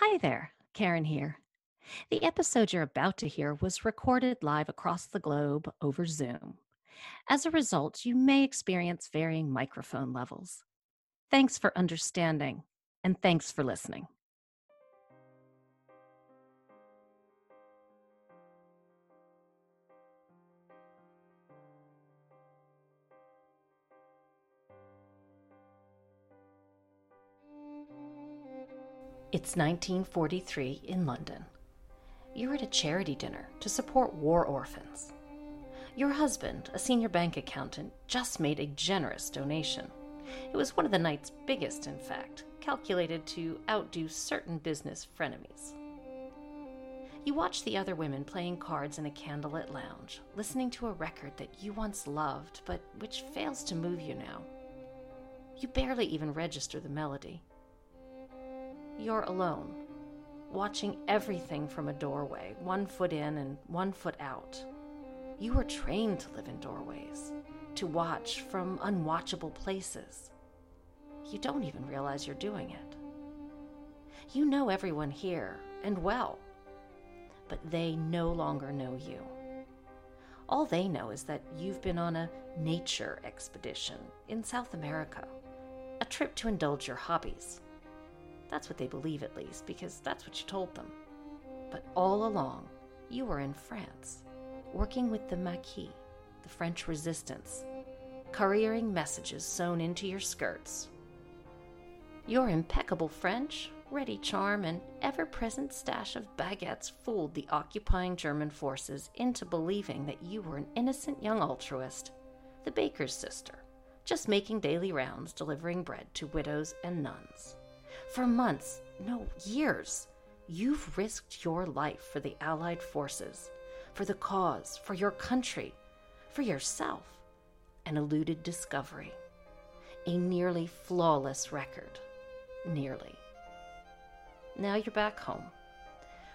Hi there, Karen here. The episode you're about to hear was recorded live across the globe over Zoom. As a result, you may experience varying microphone levels. Thanks for understanding, and thanks for listening. It's 1943 in London. You're at a charity dinner to support war orphans. Your husband, a senior bank accountant, just made a generous donation. It was one of the night's biggest, in fact, calculated to outdo certain business frenemies. You watch the other women playing cards in a candlelit lounge, listening to a record that you once loved, but which fails to move you now. You barely even register the melody. You're alone, watching everything from a doorway, one foot in and one foot out. You were trained to live in doorways, to watch from unwatchable places. You don't even realize you're doing it. You know everyone here, and well, but they no longer know you. All they know is that you've been on a nature expedition in South America, a trip to indulge your hobbies that's what they believe, at least, because that's what you told them. But all along, you were in France, working with the Maquis, the French resistance, couriering messages sewn into your skirts. Your impeccable French, ready charm, and ever present stash of baguettes fooled the occupying German forces into believing that you were an innocent young altruist, the baker's sister, just making daily rounds delivering bread to widows and nuns. For months, no, years, you've risked your life for the Allied forces, for the cause, for your country, for yourself, and eluded discovery. A nearly flawless record. Nearly. Now you're back home,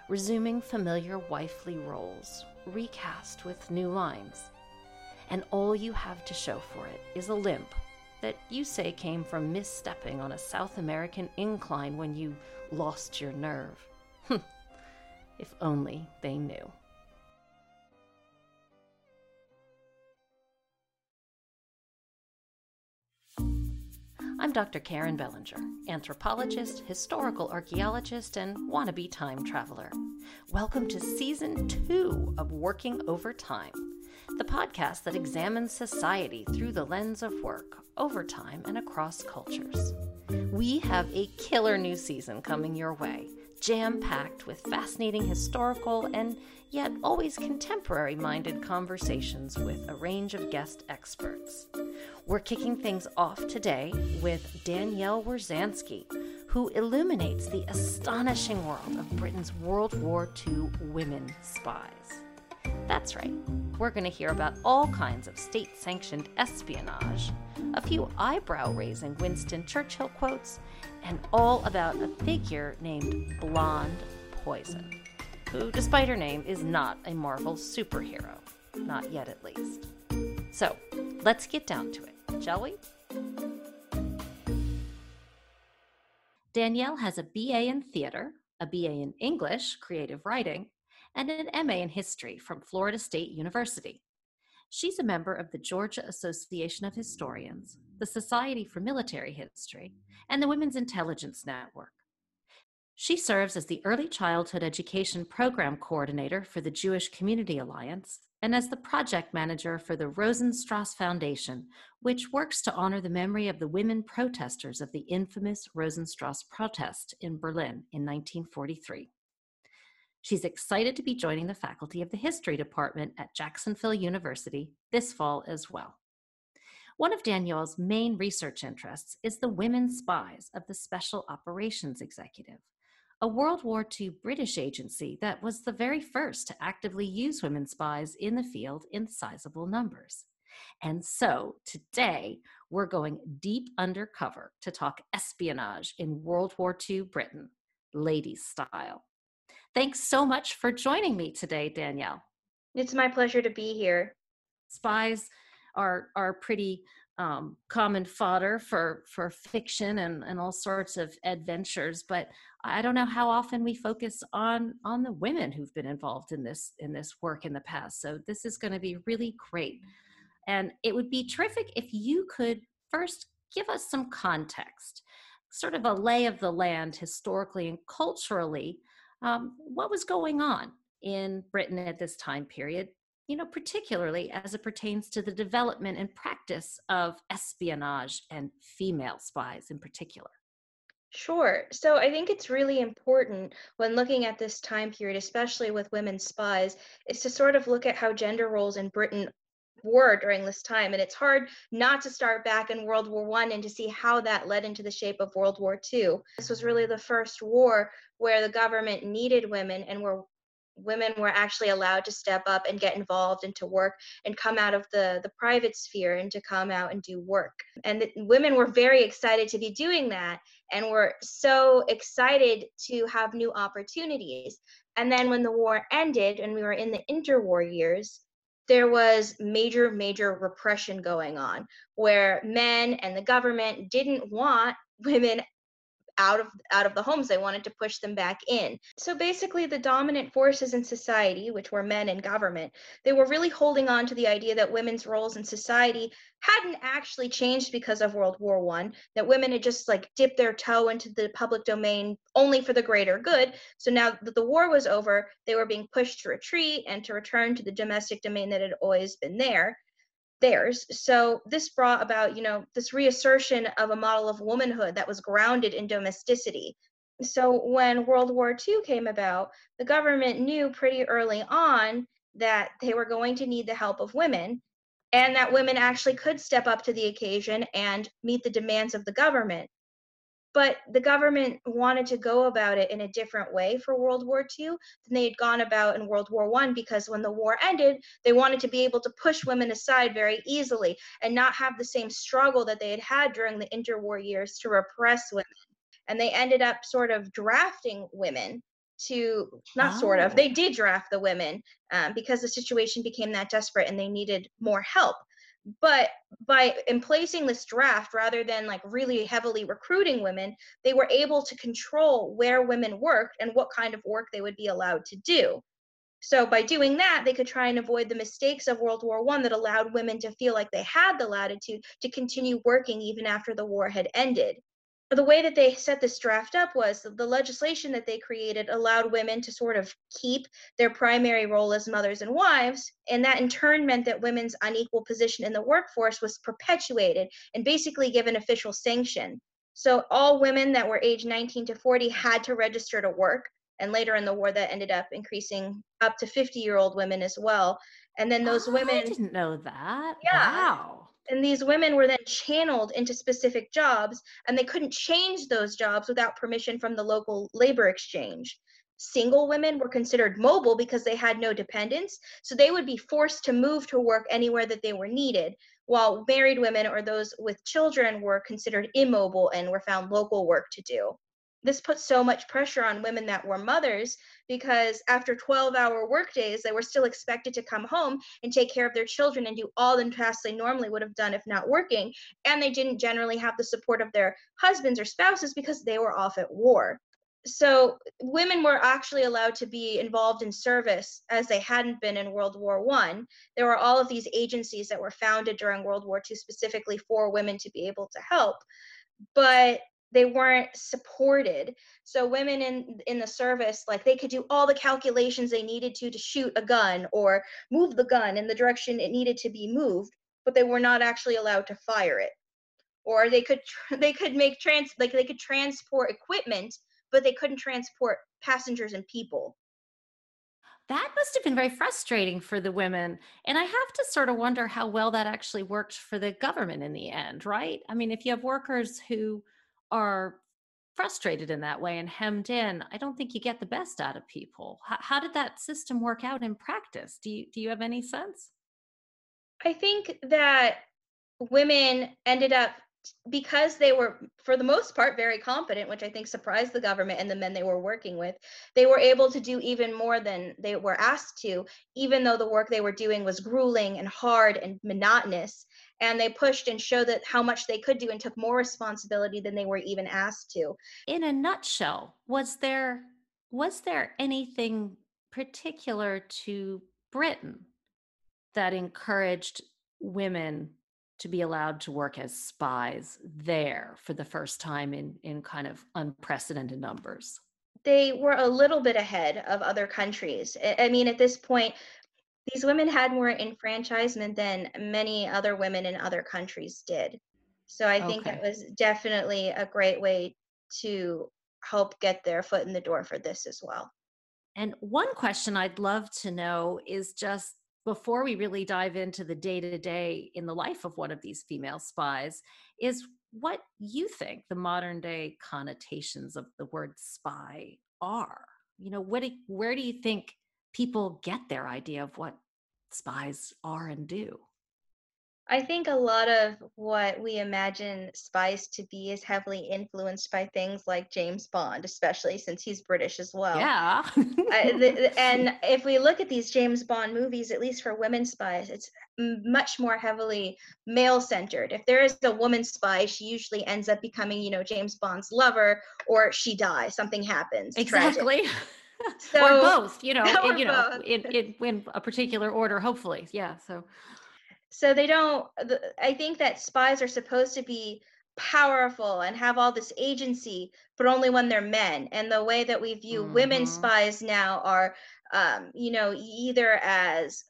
resuming familiar wifely roles, recast with new lines. And all you have to show for it is a limp that you say came from misstepping on a South American incline when you lost your nerve. if only they knew. I'm Dr. Karen Bellinger, anthropologist, historical archaeologist, and wannabe time traveler. Welcome to season two of Working Over Time the podcast that examines society through the lens of work, over time, and across cultures. We have a killer new season coming your way, jam packed with fascinating historical and yet always contemporary minded conversations with a range of guest experts. We're kicking things off today with Danielle Warszanski, who illuminates the astonishing world of Britain's World War II women spies. That's right, we're going to hear about all kinds of state sanctioned espionage, a few eyebrow raising Winston Churchill quotes, and all about a figure named Blonde Poison, who, despite her name, is not a Marvel superhero. Not yet, at least. So, let's get down to it, shall we? Danielle has a BA in theater, a BA in English, creative writing, and an MA in history from Florida State University. She's a member of the Georgia Association of Historians, the Society for Military History, and the Women's Intelligence Network. She serves as the Early Childhood Education Program Coordinator for the Jewish Community Alliance and as the project manager for the Rosenstrasse Foundation, which works to honor the memory of the women protesters of the infamous Rosenstrasse protest in Berlin in 1943. She's excited to be joining the faculty of the History Department at Jacksonville University this fall as well. One of Danielle's main research interests is the women spies of the Special Operations Executive, a World War II British agency that was the very first to actively use women spies in the field in sizable numbers. And so today, we're going deep undercover to talk espionage in World War II Britain, ladies style. Thanks so much for joining me today, Danielle. It's my pleasure to be here. Spies are are pretty um, common fodder for for fiction and, and all sorts of adventures. But I don't know how often we focus on on the women who've been involved in this in this work in the past. So this is going to be really great, and it would be terrific if you could first give us some context, sort of a lay of the land historically and culturally. Um, what was going on in Britain at this time period you know, particularly as it pertains to the development and practice of espionage and female spies in particular? Sure. So I think it's really important when looking at this time period, especially with women spies, is to sort of look at how gender roles in Britain were during this time. And it's hard not to start back in World War One and to see how that led into the shape of World War Two. This was really the first war where the government needed women and where women were actually allowed to step up and get involved and to work and come out of the the private sphere and to come out and do work. And the, women were very excited to be doing that and were so excited to have new opportunities. And then when the war ended and we were in the interwar years there was major major repression going on where men and the government didn't want women out of out of the homes they wanted to push them back in. So basically the dominant forces in society which were men in government they were really holding on to the idea that women's roles in society hadn't actually changed because of world war one that women had just like dipped their toe into the public domain only for the greater good. So now that the war was over they were being pushed to retreat and to return to the domestic domain that had always been there theirs. So this brought about, you know, this reassertion of a model of womanhood that was grounded in domesticity. So when World War II came about, the government knew pretty early on that they were going to need the help of women and that women actually could step up to the occasion and meet the demands of the government but the government wanted to go about it in a different way for world war ii than they had gone about in world war one because when the war ended they wanted to be able to push women aside very easily and not have the same struggle that they had had during the interwar years to repress women and they ended up sort of drafting women to not oh. sort of they oh. did draft the women um, because the situation became that desperate and they needed more help but by in placing this draft rather than like really heavily recruiting women they were able to control where women worked and what kind of work they would be allowed to do. So by doing that they could try and avoid the mistakes of world war one that allowed women to feel like they had the latitude to continue working even after the war had ended the way that they set this draft up was the legislation that they created allowed women to sort of keep their primary role as mothers and wives and that in turn meant that women's unequal position in the workforce was perpetuated and basically given official sanction. So all women that were age 19 to 40 had to register to work and later in the war that ended up increasing up to 50 year old women as well. And then those oh, women I didn't know that. Yeah. Wow and these women were then channeled into specific jobs and they couldn't change those jobs without permission from the local labor exchange. Single women were considered mobile because they had no dependents so they would be forced to move to work anywhere that they were needed while married women or those with children were considered immobile and were found local work to do this put so much pressure on women that were mothers because after 12 hour workdays they were still expected to come home and take care of their children and do all the tasks they normally would have done if not working. And they didn't generally have the support of their husbands or spouses because they were off at war. So women were actually allowed to be involved in service as they hadn't been in world war one. There were all of these agencies that were founded during world war ii specifically for women to be able to help. But they weren't supported so women in in the service like they could do all the calculations they needed to to shoot a gun or move the gun in the direction it needed to be moved but they were not actually allowed to fire it or they could they could make trans like they could transport equipment but they couldn't transport passengers and people that must have been very frustrating for the women. And I have to sort of wonder how well that actually worked for the government in the end, right? I mean, if you have workers who are frustrated in that way and hemmed in, I don't think you get the best out of people. How, how did that system work out in practice? Do you do you have any sense? I think that women ended up because they were for the most part very competent which i think surprised the government and the men they were working with they were able to do even more than they were asked to even though the work they were doing was grueling and hard and monotonous and they pushed and showed that how much they could do and took more responsibility than they were even asked to. In a nutshell, was there was there anything particular to Britain that encouraged women to be allowed to work as spies there for the first time in in kind of unprecedented numbers? They were a little bit ahead of other countries. I I mean, at this point, these women had more enfranchisement than many other women in other countries did. So I think that was definitely a great way to help get their foot in the door for this as well. And one question I'd love to know is just before we really dive into the day to day in the life of one of these female spies, is what you think the modern day connotations of the word spy are. You know, what do, where do you think people get their idea of what spies are and do? I think a lot of what we imagine spies to be is heavily influenced by things like James Bond, especially since he's British as well. Yeah. I, the, the- and if we look at these James Bond movies, at least for women spies, it's much more heavily male centered. If there is a woman spy, she usually ends up becoming, you know, James Bond's lover, or she dies. Something happens tragic. exactly. or both, you know, in, you know, in, in, in a particular order, hopefully. Yeah. So, So they don't. The, I think that spies are supposed to be powerful and have all this agency, but only when they're men. And the way that we view women mhm. spies now are, um, you know, either as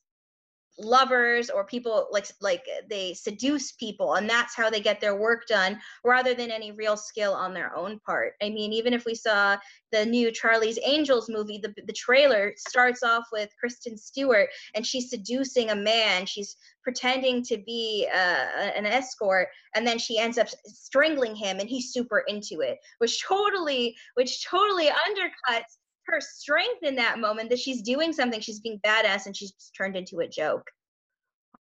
lovers or people like like uh, they seduce people and that's how they get their work done rather than any real skill on their own part. I mean even if we saw the new charlie's angels movie the, the trailer starts off with kristen stewart and she's seducing a man. She's pretending to be uh, an escort and then she ends up strangling him and he's super into it which totally which totally undercuts her strength in that moment that she's doing something she's being badass and she's turned into a joke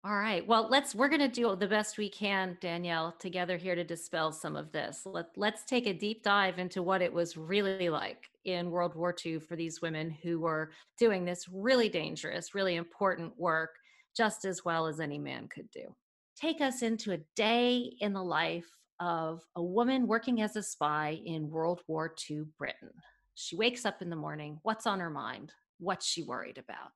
All right. Well, let's we're going to do the best we can, Danielle, together here to dispel some of this. Let, let's take a deep dive into what it was really like in World War II for these women who were doing this really dangerous, really important work just as well as any man could do. Take us into a day in the life of a woman working as a spy in World War II Britain. She wakes up in the morning. What's on her mind? What's she worried about?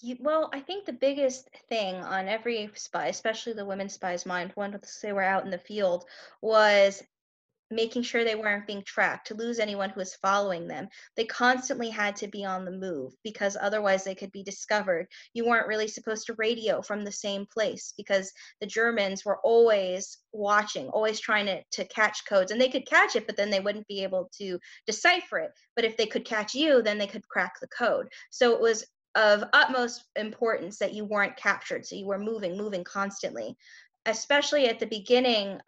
You, well, I think the biggest thing on every spy, especially the women spy's mind, once they were out in the field, was making sure they weren't being tracked, to lose anyone who was following them. They constantly had to be on the move because otherwise they could be discovered. You weren't really supposed to radio from the same place because the Germans were always watching, always trying to, to catch codes. And they could catch it, but then they wouldn't be able to decipher it. But if they could catch you, then they could crack the code. So it was of utmost importance that you weren't captured. So you were moving, moving constantly especially at the beginning,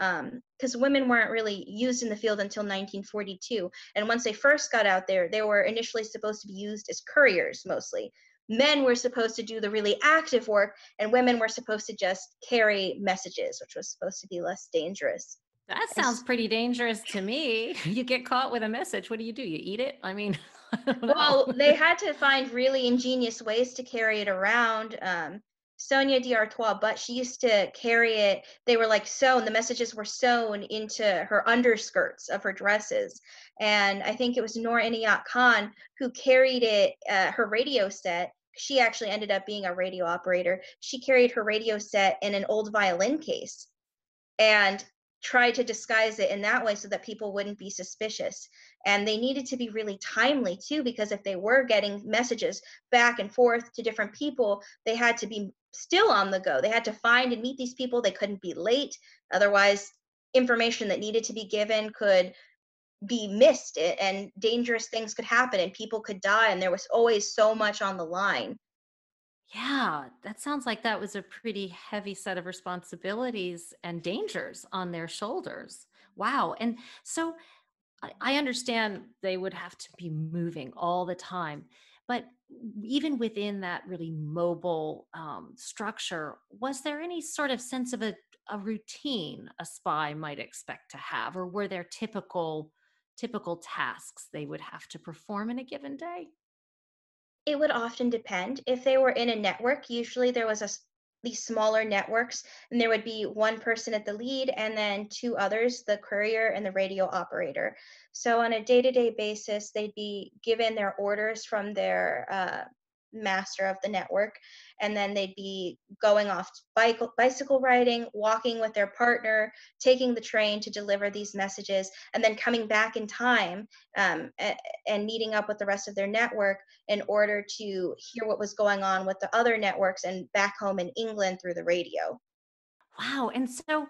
because women weren't really used in the field until 1942. And once they first got out there, they were initially supposed to be used as couriers mostly. Men were supposed to do the really active work, and women were supposed to just carry messages, which was supposed to be less dangerous. That sounds pretty dangerous to me. You get caught with a message. What do you do? You eat it? I mean, I. Well, they had to find really ingenious ways to carry it around. Um, Sonia D'Artois, but she used to carry it. They were like sewn. The messages were sewn into her underskirts of her dresses, and I think it was Noor Inayat Khan who carried it. Uh, her radio set. She actually ended up being a radio operator. She carried her radio set in an old violin case, and tried to disguise it in that way so that people wouldn't be suspicious. And they needed to be really timely too, because if they were getting messages back and forth to different people, they had to be still on the go. They had to find and meet these people. They couldn't be late. Otherwise, information that needed to be given could be missed and dangerous things could happen and people could die. And there was always so much on the line. Yeah, that sounds like that was a pretty heavy set of responsibilities and dangers on their shoulders. Wow. And so I, understand they would have to be moving all the time, but even within that really mobile um, structure, was there any sort of sense of a, a routine a spy might expect to have, or were there typical typical tasks they would have to perform in a given day? It would often depend. If they were in a network, usually there was a these smaller networks and there would be one person at the lead and then two others the courier and the radio operator. So on a day-to-day basis they'd be given their orders from their uh, master of the network and then they'd be going off bike, bicycle riding walking with their partner taking the train to deliver these messages and then coming back in time um, and meeting up with the rest of their network in order to hear what was going on with the other networks and back home in england through the radio. Wow and so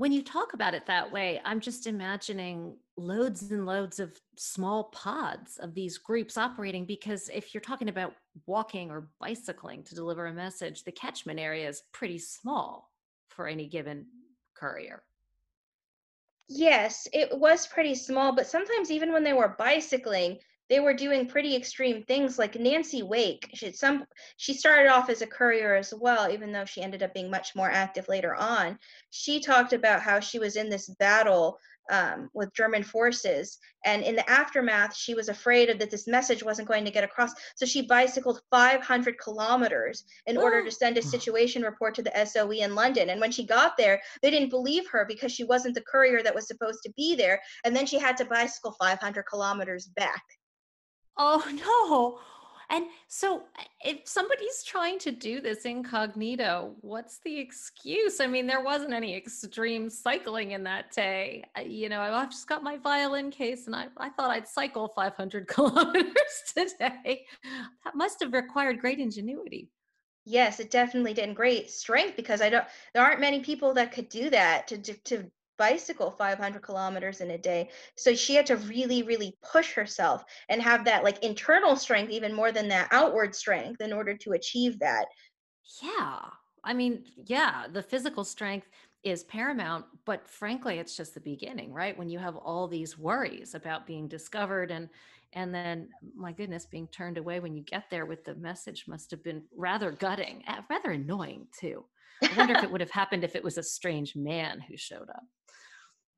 when you talk about it that way, I'm just imagining loads and loads of small pods of these groups operating because if you're talking about walking or bicycling to deliver a message, the catchment area is pretty small for any given courier. Yes, it was pretty small, but sometimes even when they were bicycling, they were doing pretty extreme things like Nancy Wake. She some she started off as a courier as well, even though she ended up being much more active later on. She talked about how she was in this battle um, with German forces, and in the aftermath, she was afraid that this message wasn't going to get across. So she bicycled 500 kilometers in order to send a situation report to the SOE in London. And when she got there, they didn't believe her because she wasn't the courier that was supposed to be there, and then she had to bicycle 500 kilometers back. Oh no. And so uh, if somebody's trying to do this incognito, what's the excuse? I mean, there wasn't any extreme cycling in that day. Uh, you know, I've just got my violin case and I, I thought I'd cycle 500 kilometers today. That must have required great ingenuity. Yes, it definitely did. And great strength because I don't, there aren't many people that could do that to, to, to bicycle 500 kilometers in a day. So she had to really, really push herself and have that like internal strength, even more than that outward strength, in order to achieve that. Yeah. I mean, yeah, the physical strength is paramount, but frankly, it's just the beginning, right? When you have all these worries about being discovered and and then my goodness being turned away when you get there with the message must have been rather gutting rather annoying too i wonder if it would have happened if it was a strange man who showed up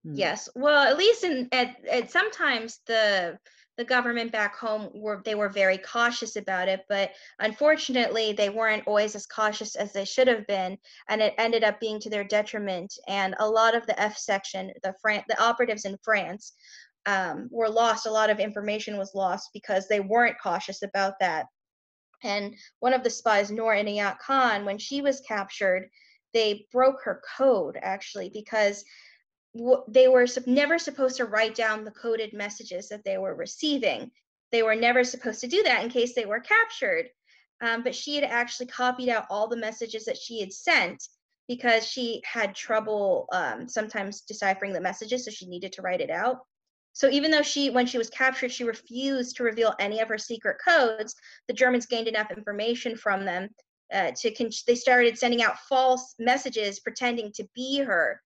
Mm. Yes. Well, at least in at, at sometimes the the government back home were they were very cautious about it, but unfortunately they weren't always as cautious as they should have been, and it ended up being to their detriment. And a lot of the F section, the Fran- the operatives in France, um, were lost. A lot of information was lost because they weren't cautious about that. And one of the spies, Noor Inayat Khan, when she was captured, they broke her code actually because they were never supposed to write down the coded messages that they were receiving. They were never supposed to do that in case they were captured. Um, but she had actually copied out all the messages that she had sent because she had trouble um, sometimes deciphering the messages, so she needed to write it out. So even though she, when she was captured, she refused to reveal any of her secret codes, the Germans gained enough information from them uh, to. Con- they started sending out false messages pretending to be her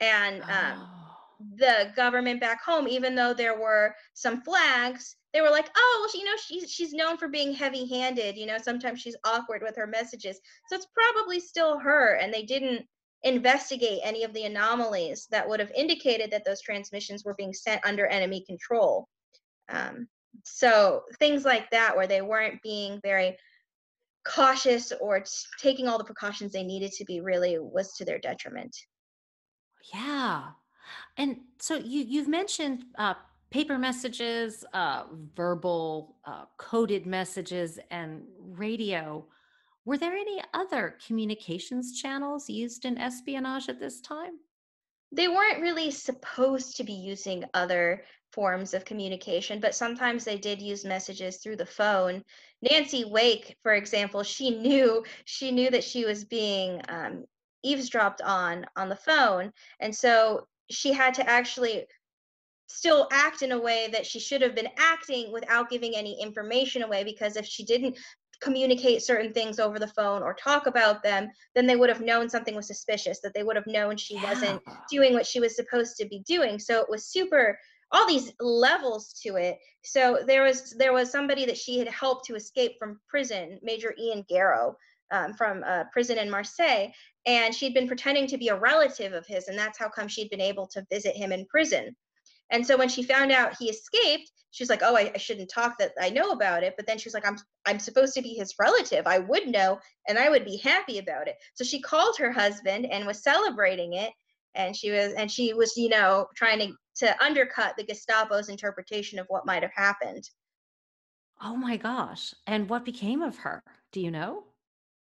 and um, oh. the government back home even though there were some flags they were like oh well you know she's she's known for being heavy handed you know sometimes she's awkward with her messages so it's probably still her and they didn't investigate any of the anomalies that would have indicated that those transmissions were being sent under enemy control um, so things like that where they weren't being very cautious or taking all the precautions they needed to be really was to their detriment yeah. And so you you've mentioned uh, paper messages, uh, verbal uh, coded messages, and radio. Were there any other communications channels used in espionage at this time? They weren't really supposed to be using other forms of communication, but sometimes they did use messages through the phone. Nancy Wake, for example, she knew she knew that she was being um, eavesdropped on on the phone and so she had to actually still act in a way that she should have been acting without giving any information away because if she didn't communicate certain things over the phone or talk about them then they would have known something was suspicious that they would have known she yeah. wasn't doing what she was supposed to be doing so it was super all these levels to it so there was there was somebody that she had helped to escape from prison major ian garrow um, from a prison in Marseille, and she'd been pretending to be a relative of his, and that's how come she'd been able to visit him in prison. And so when she found out he escaped, she's like, "Oh, I, I, shouldn't talk that I know about it." But then she's like, "I'm I'm supposed to be his relative. I would know, and I would be happy about it." So she called her husband and was celebrating it, and she was and she was you know trying to to undercut the Gestapo's interpretation of what might have happened. Oh my gosh! And what became of her? Do you know?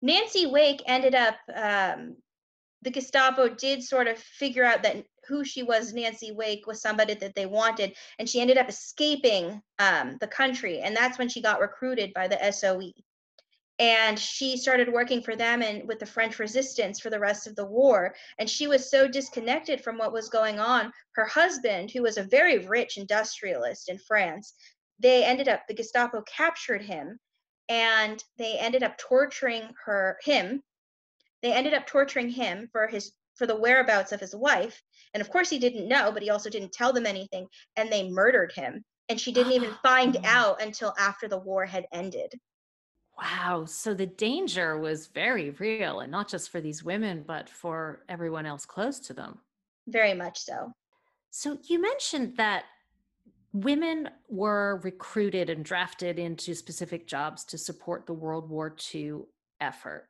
Nancy Wake ended up. Um, the Gestapo did sort of figure out that who she was, Nancy Wake, was somebody that they wanted, and she ended up escaping um, the country, and that's when she got recruited by the SOE. And she started working for them and with the French resistance for the rest of the war. And she was so disconnected from what was going on. Her husband, who was a very rich industrialist in France, they ended up, the Gestapo captured him and they ended up torturing her him they ended up torturing him for his for the whereabouts of his wife. And of course, he didn't know, but he also didn't tell them anything. And they murdered him. And she didn't even find mm. out until after the war had ended. Wow. So the danger was very real, and not just for these women, but for everyone else close to them. Very much so. So you mentioned that women were recruited and drafted into specific jobs to support the World War II effort.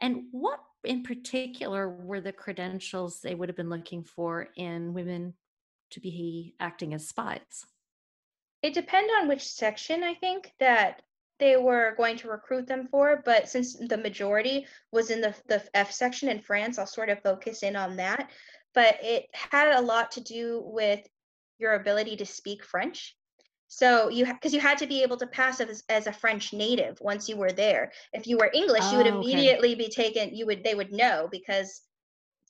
And what in particular were the credentials they would have been looking for in women to be acting as spies? It depends on which section I think that they were going to recruit them for, but since the majority was in the, the F section in France, I'll sort of focus in on that. But it had a lot to do with your ability to speak French. So you because you had to be able to pass as, as a French native once you were there. If you were English, oh, you would immediately okay. be taken. You would they would know because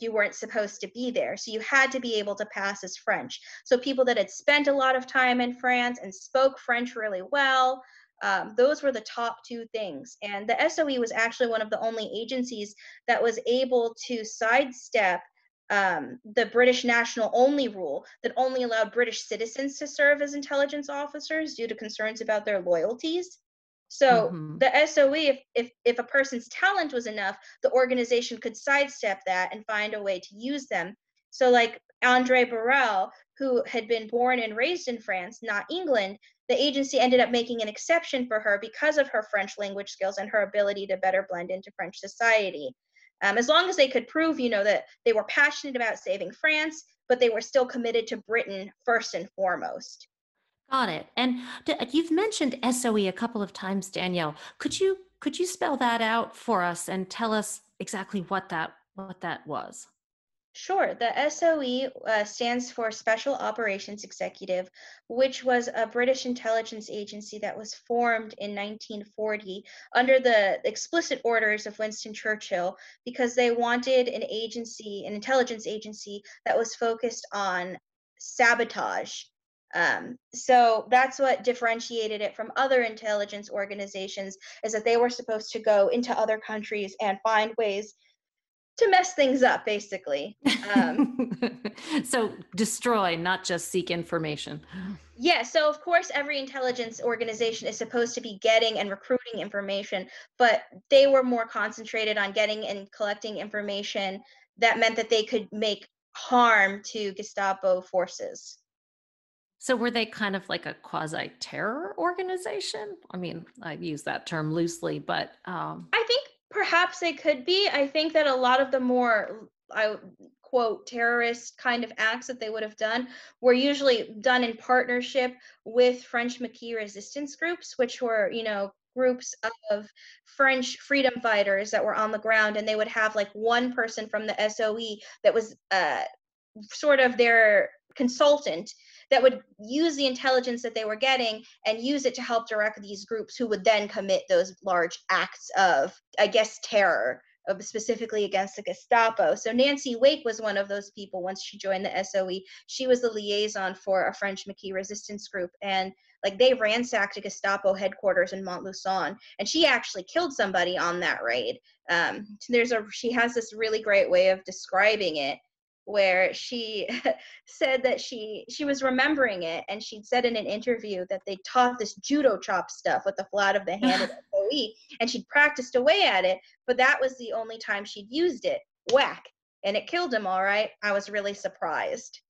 you weren't supposed to be there. So you had to be able to pass as French. So people that had spent a lot of time in France and spoke French really well, um, those were the top two things. And the SOE was actually one of the only agencies that was able to sidestep um, the British national only rule that only allowed British citizens to serve as intelligence officers due to concerns about their loyalties. So mm-hmm. the SOE, if, if if a person's talent was enough, the organization could sidestep that and find a way to use them. So like Andrée Borrel, who had been born and raised in France, not England, the agency ended up making an exception for her because of her French language skills and her ability to better blend into French society um, as long as they could prove, you know, that they were passionate about saving France, but they were still committed to Britain first and foremost. Got it. And you've mentioned SOE a couple of times, Danielle. Could you could you spell that out for us and tell us exactly what that what that was? Sure. The SOE uh, stands for Special Operations Executive, which was a British intelligence agency that was formed in 1940 under the explicit orders of Winston Churchill because they wanted an agency, an intelligence agency that was focused on sabotage. Um, so that's what differentiated it from other intelligence organizations is that they were supposed to go into other countries and find ways to mess things up basically. Um, so destroy not just seek information. Yeah so of course every intelligence organization is supposed to be getting and recruiting information but they were more concentrated on getting and collecting information that meant that they could make harm to gestapo forces. So were they kind of like a quasi terror organization? I mean i use that term loosely but um... i think Perhaps they could be. I think that a lot of the more I quote terrorist kind of acts that they would have done were usually done in partnership with French Maquis resistance groups, which were, you know, groups of French freedom fighters that were on the ground, and they would have like one person from the SOE that was uh, sort of their consultant that would use the intelligence that they were getting and use it to help direct these groups who would then commit those large acts of, I guess, terror specifically against the Gestapo. So Nancy Wake was one of those people once she joined the SOE. She was the liaison for a French Maquis resistance group and like they ransacked a Gestapo headquarters in Montluçon and she actually killed somebody on that raid. Um, there's a she has this really great way of describing it where she said that she she was remembering it and she'd said in an interview that they taught this judo chop stuff with the flat of the hand of the OE and she'd practiced away at it but that was the only time she'd used it whack and it killed him all right i was really surprised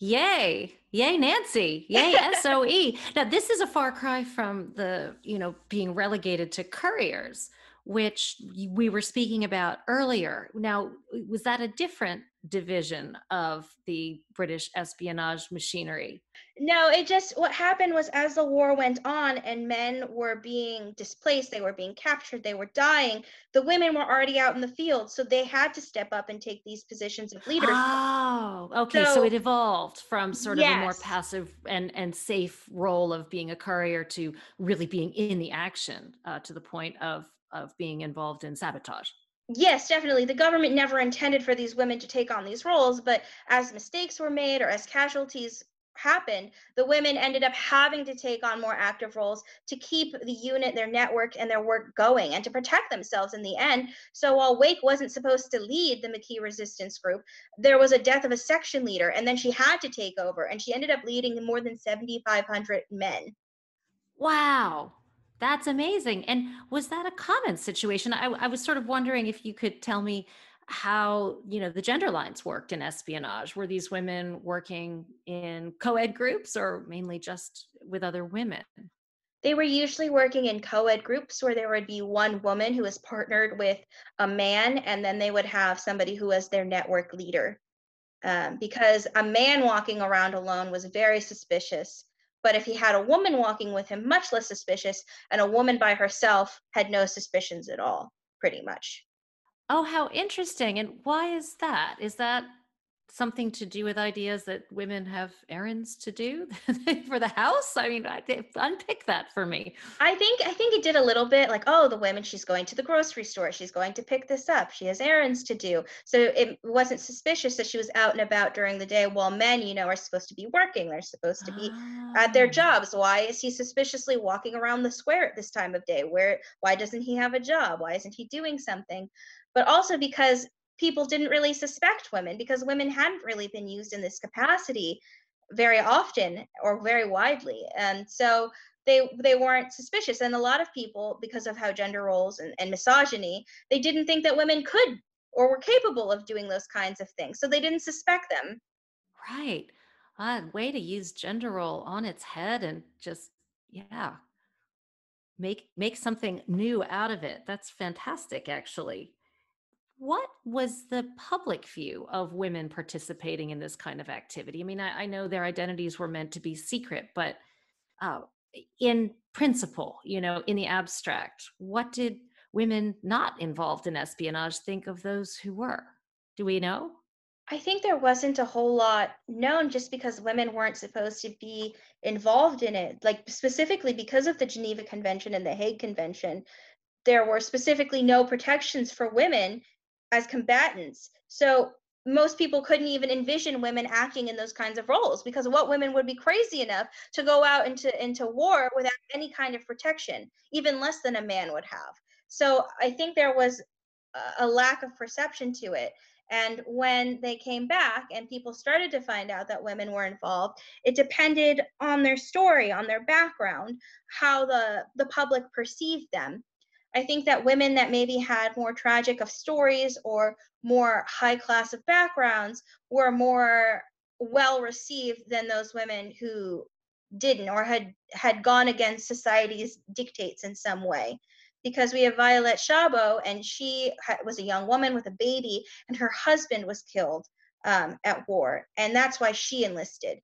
Yay. Yay, Nancy. Yay, SOE. now, this is a far cry from the, you know, being relegated to couriers, which we were speaking about earlier. Now, was that a different division of the British espionage machinery? No, it just what happened was as the war went on and men were being displaced, they were being captured, they were dying, the women were already out in the field, so they had to step up and take these positions of leadership. Oh, okay. So, so it evolved from sort yes. of a more passive and and safe role of being a courier to really being in the action uh, to the point of of being involved in sabotage. Yes, definitely. The government never intended for these women to take on these roles, but as mistakes were made or as casualties happened, the women ended up having to take on more active roles to keep the unit, their network, and their work going and to protect themselves in the end. So while Wake wasn't supposed to lead the Maquis resistance group, there was a death of a section leader, and then she had to take over, and she ended up leading more than 7,500 men. Wow. That's amazing. And was that a common situation? I, I was sort of wondering if you could tell me how you know the gender lines worked in espionage were these women working in co-ed groups or mainly just with other women they were usually working in co-ed groups where there would be one woman who was partnered with a man and then they would have somebody who was their network leader um, because a man walking around alone was very suspicious but if he had a woman walking with him, much less suspicious, and a woman by herself had no suspicions at all, pretty much. Oh, how interesting. And why is that? Is that something to do with ideas that women have errands to do for the house? I mean, unpick that for me. I think I think it did a little bit like, oh, the women she's going to the grocery store, she's going to pick this up, she has errands to do. So it wasn't suspicious that she was out and about during the day while men, you know, are supposed to be working. They're supposed to be oh. at their ah. jobs. Why is he suspiciously walking around the square at this time of day? Where why doesn't he have a job? Why isn't he doing something? But also because people didn't really suspect women because women hadn't really been used in this capacity very often or very widely. And so they they weren't suspicious. And a lot of people because of how gender roles and, and misogyny they didn't think that women could or were capable of doing those kinds of things. So they didn't suspect them. Right. Uh, way to use gender role on its head and just yeah make make something new out of it. That's fantastic actually what was the public view of women participating in this kind of activity? I mean, I, I know their identities were meant to be secret, but uh, in principle, you know, in the abstract, what did women not involved in espionage think of those who were? Do we know? I think there wasn't a whole lot known just because women weren't supposed to be involved in it. Like, specifically because of the Geneva Convention and the Hague Convention, there were specifically no protections for women as combatants. So most people couldn't even envision women acting in those kinds of roles because what women would be crazy enough to go out into into war without any kind of protection even less than a man would have. So i think there was a lack of perception to it. And when they came back and people started to find out that women were involved it depended on their story on their background how the the public perceived them I think that women that maybe had more tragic of stories or more high class of backgrounds were more well received than those women who didn't or had had gone against society's dictates in some way. Because we have Violette Szabo and she was a young woman with a baby and her husband was killed um, at war and that's why she enlisted.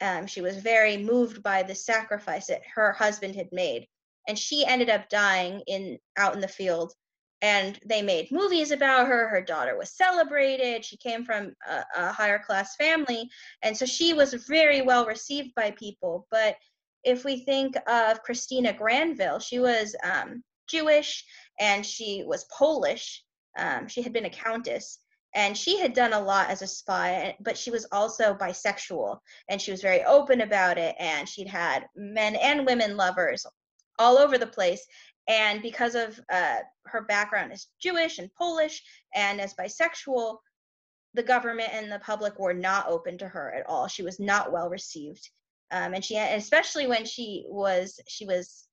Um, she was very moved by the sacrifice that her husband had made and she ended up dying in out in the field and they made movies about her her daughter was celebrated she came from a, a, higher class family and so she was very well received by people but if we think of christina granville she was um, jewish and she was polish um, she had been a countess and she had done a lot as a spy but she was also bisexual and she was very open about it and she'd had men and women lovers all over the place. And because of uh, her background as Jewish and Polish and as bisexual, the government and the public were not open to her at all. She was not well received, um, and she, especially when she was she was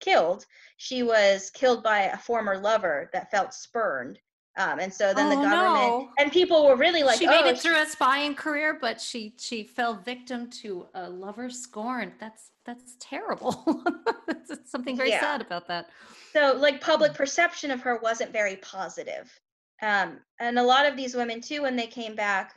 killed, she was killed by a former lover that felt spurned, Um, and so then oh, the government no. and people were really like, she oh, made it through a spying career, but she she fell victim to a lover scorn. That's that's terrible. There's something very Yeah. sad about that. so like public Hmm. perception of her wasn't very positive um, and a lot of these women too when they came back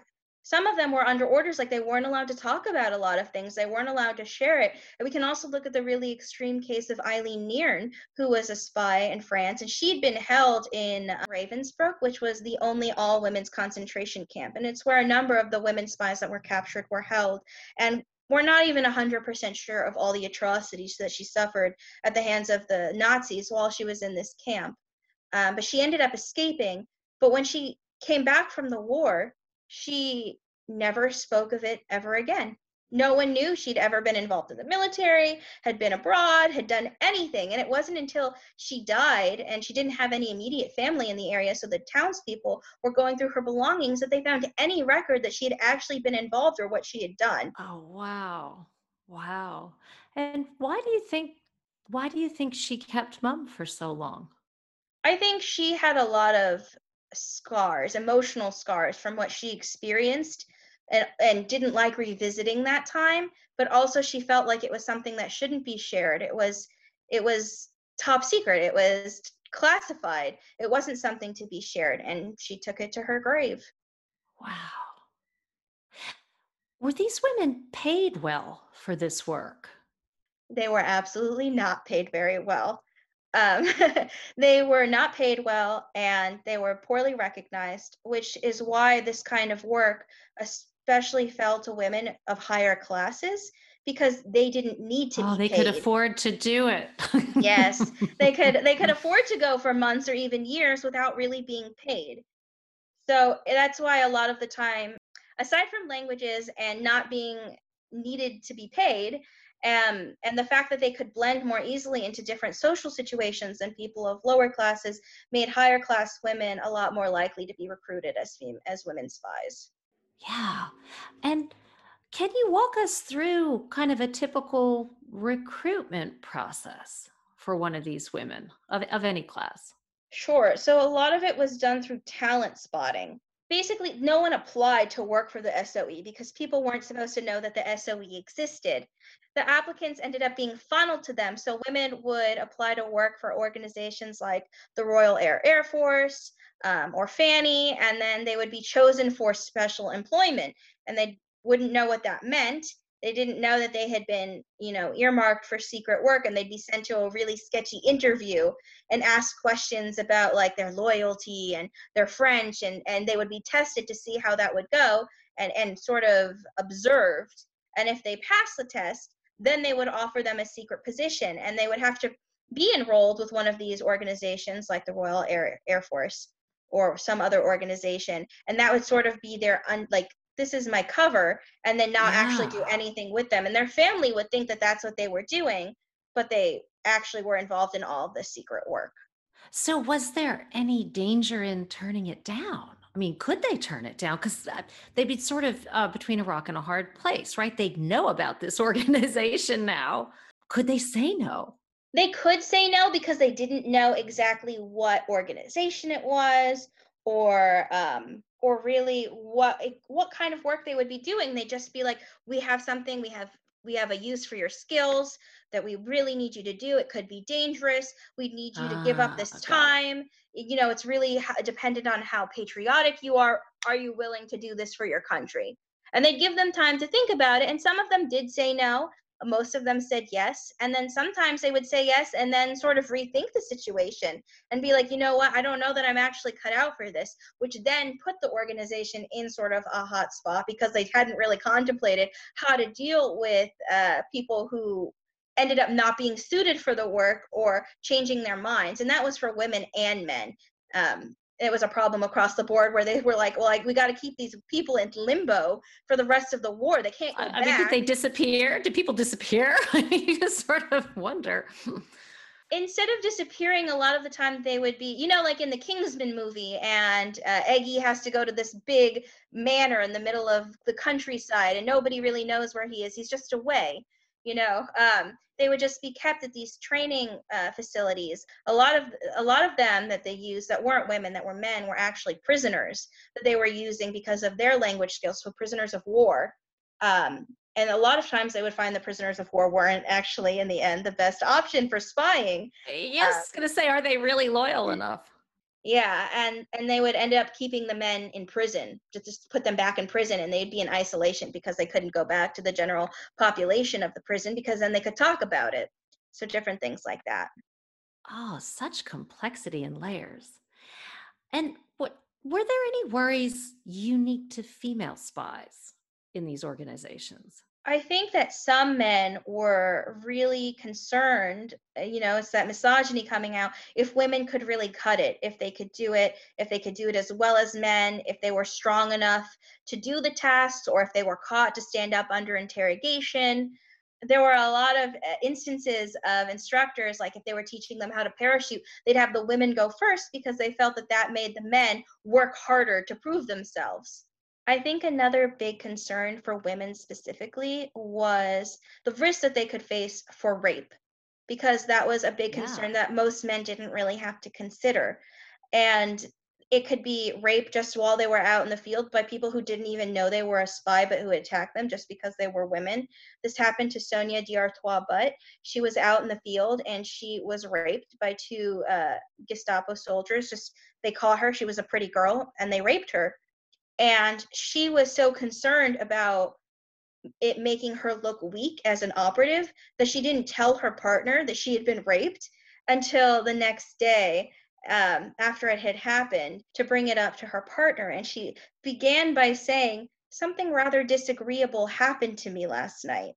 some of them were under orders like they weren't allowed to talk about a lot of things they weren't allowed to share it and we can also look at the really extreme case of eileen Nearne, who was a spy in france and she'd been held in uh, ravensbrück which was the only all women's concentration camp and it's where a number of the women spies that were captured were held and we're not even 100% sure of all the atrocities that she suffered at the hands of the Nazis while she was in this camp. Um, but she ended up escaping. But when she came back from the war, she never spoke of it ever again. No one knew she'd ever been involved in the military, had been abroad, had done anything. And it wasn't until she died and she didn't have any immediate family in the area, so the townspeople were going through her belongings that they found any record that she had actually been involved or what she had done. Oh wow. Wow. And why do you think why do you think she kept mum for so long? I think she had a lot of scars, emotional scars from what she experienced and, and didn't like revisiting that time, but also she felt like it was something that shouldn't be shared. It was it was top secret. It was classified. It wasn't something to be shared and she took it to her grave. Wow. Were these women paid well for this work? They were absolutely not paid very well. Um, they were not paid well and they were poorly recognized, which is why this kind of work especially fell to women of higher classes because they didn't need to oh, be they paid. could afford to do it. Yes, they could they could afford to go for months or even years without really being paid. So that's why a lot of the time, aside from languages and not being needed to be paid, um, and the fact that they could blend more easily into different social situations than people of lower classes made higher class women a lot more likely to be recruited as fem- as women spies. Yeah. And can you walk us through kind of a typical recruitment process for one of these women of, of any class? Sure. So a lot of it was done through talent spotting. Basically, no one applied to work for the SOE because people weren't supposed to know that the SOE existed. The applicants ended up being funneled to them. So women would apply to work for organizations like the Royal Air Air Force um, or FANY, and then they would be chosen for special employment. And they wouldn't know what that meant. They didn't know that they had been, you know, earmarked for secret work, and they'd be sent to a really sketchy interview and asked questions about like their loyalty and their French, and and they would be tested to see how that would go, and and sort of observed. And if they passed the test, then they would offer them a secret position, and they would have to be enrolled with one of these organizations like the Royal Air Air Force or some other organization, and that would sort of be their un, like this is my cover and then not actually do anything with them. And their family would think that that's what they were doing but they actually were involved in all of this secret work. So, was there any danger in turning it down? I mean, could they turn it down? Because they'd be sort of uh, between a rock and a hard place, right? They know about this organization now. Could they say no? they could say no because they didn't know exactly what organization it was or um or really what what kind of work they would be doing they'd just be like we have something we have we have a use for your skills that we really need you to do. It could be dangerous. We need you to give up Ah, this it. time. You know it's really dependent on how patriotic you are. Are you willing to do this for your country? And they'd give them time to think about it and some of them did say no. Most of them said yes and then sometimes they would say yes and then sort of rethink the situation and be like you know what? I don't know that i'm actually cut out for this which then put the organization in sort of a hot spot because they hadn't really contemplated how to deal with uh, people who ended up not being suited for the work or changing their minds and that was for women and men um, it was a problem across the board where they were like well like we got to keep these people in limbo for the rest of the war they can't go I, back mean, did they disappear? Did people disappear? you just sort of wonder. instead of disappearing a lot of the time they would be you know like in the kingsman movie and uh, Eggsy has to go to this big manor in the middle of the countryside and nobody really knows where he is he's just away you know um, they would just be kept at these training uh, facilities. A lot of a lot of them that they used that weren't women that were men were actually prisoners that they were using because of their language skills so prisoners of war. Um, and a lot of times they would find the prisoners of war weren't actually in the end the best option for spying. Yes uh, gonna say are they really loyal enough yeah, and and they would end up keeping the men in prison, just, just put them back in prison, and they'd be in isolation because they couldn't go back to the general population of the prison because then they could talk about it. So different things like that. Oh, such complexity and layers. And what were there any worries unique to female spies in these organizations? I think that some men were really concerned, uh, you know, it's that misogyny coming out, if women could really cut it, if they could do it, if they could do it as well as men, if they were strong enough to do the tasks, or if they were caught to stand up under interrogation. There were a lot of uh, instances of instructors, like if they were teaching them how to parachute, they'd have the women go first because they felt that that made the men work harder to prove themselves. I think another big concern for women specifically was the risk that they could face for rape, because that was a big concern yeah. that most men didn't really have to consider. And it could be rape just while they were out in the field by people who didn't even know they were a spy but who attacked them just because they were women. This happened to Sonia d'Artois Butt. She was out in the field and she was raped by two uh, Gestapo soldiers. Just they caught her. She was a pretty girl and they raped her and she was so concerned about it making her look weak as an operative that she didn't tell her partner that she had been raped until the next day um, after it had happened to bring it up to her partner. And she began by saying, Something rather disagreeable happened to me last night.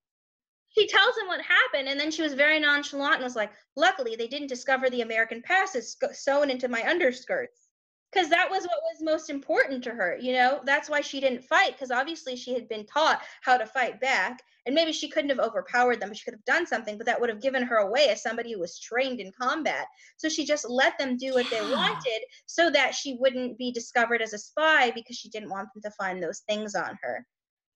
She tells him what happened, and then she was very nonchalant and was like, Luckily, they didn't discover the American passes sewn into my underskirts because that was what was most important to her you know? That's why she didn't fight because obviously she had been taught how to fight back and maybe she couldn't have overpowered them she could have done something but that would have given her away as somebody who was trained in combat. So she just let them do what yeah. they wanted so that she wouldn't be discovered as a spy because she didn't want them to find those things on her.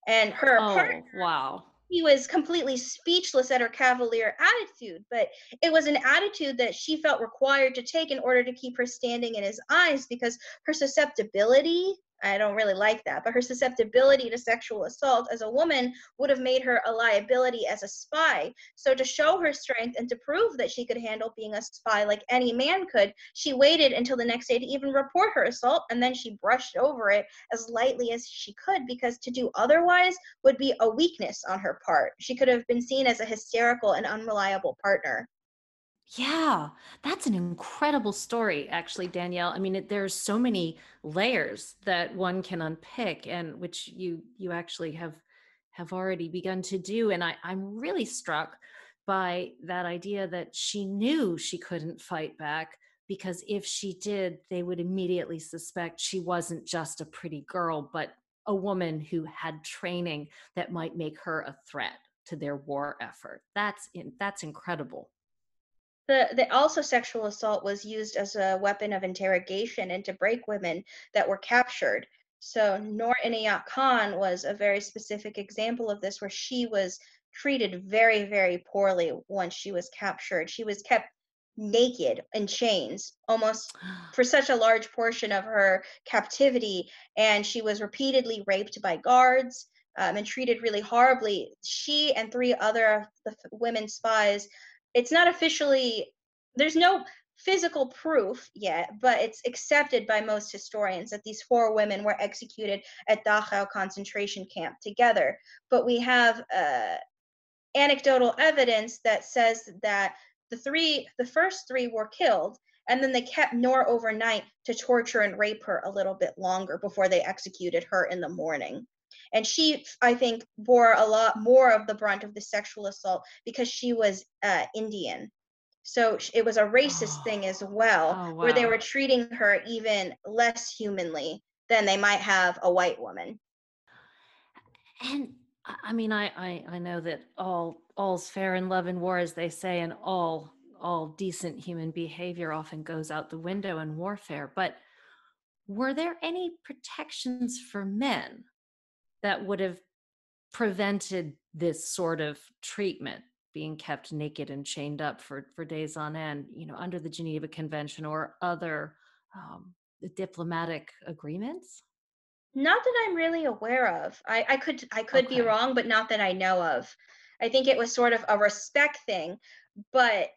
And her oh, partner, wow he was completely speechless at her cavalier attitude, but it was an attitude that she felt required to take in order to keep her standing in his eyes because her susceptibility I don't really like that, but her susceptibility to sexual assault as a woman would have made her a liability as a spy. So, to show her strength and to prove that she could handle being a spy like any man could, she waited until the next day to even report her assault, and then she brushed over it as lightly as she could because to do otherwise would be a weakness on her part. She could have been seen as a hysterical and unreliable partner. Yeah, that's an incredible story, actually, Danielle. I mean, it, there's so many layers that one can unpick, and which you you actually have have already begun to do. And I, I'm really struck by that idea that she knew she couldn't fight back because if she did, they would immediately suspect she wasn't just a pretty girl, but a woman who had training that might make her a threat to their war effort. That's in, that's incredible. The, the also sexual assault was used as a weapon of interrogation and to break women that were captured. So Noor Inayat Khan was a very specific example of this, where she was treated very, very poorly once she was captured. She was kept naked in chains almost for such a large portion of her captivity, and she was repeatedly raped by guards. Um, and treated really horribly. She and three other of the women spies it's not officially there's no physical proof yet, but it's accepted by most historians that these four women were executed at Dachau concentration camp together. But we have uh, anecdotal evidence that says that the three, the first three were killed, and then they kept Noor overnight to torture and rape her a little bit longer before they executed her in the morning and she i think bore a lot more of the brunt of the sexual assault because she was uh, indian so it was a racist oh. thing as well oh, wow. where they were treating her even less humanly than they might have a white woman and i mean i i, I know that all all's fair in love and war as they say and all all decent human behavior often goes out the window in warfare but were there any protections for men that would have prevented this sort of treatment being kept naked and chained up for, for days on end, you know, under the Geneva Convention or other um, diplomatic agreements? Not that I'm really aware of. I, I could I could be wrong, but not that I know of. I think it was sort of a respect thing, but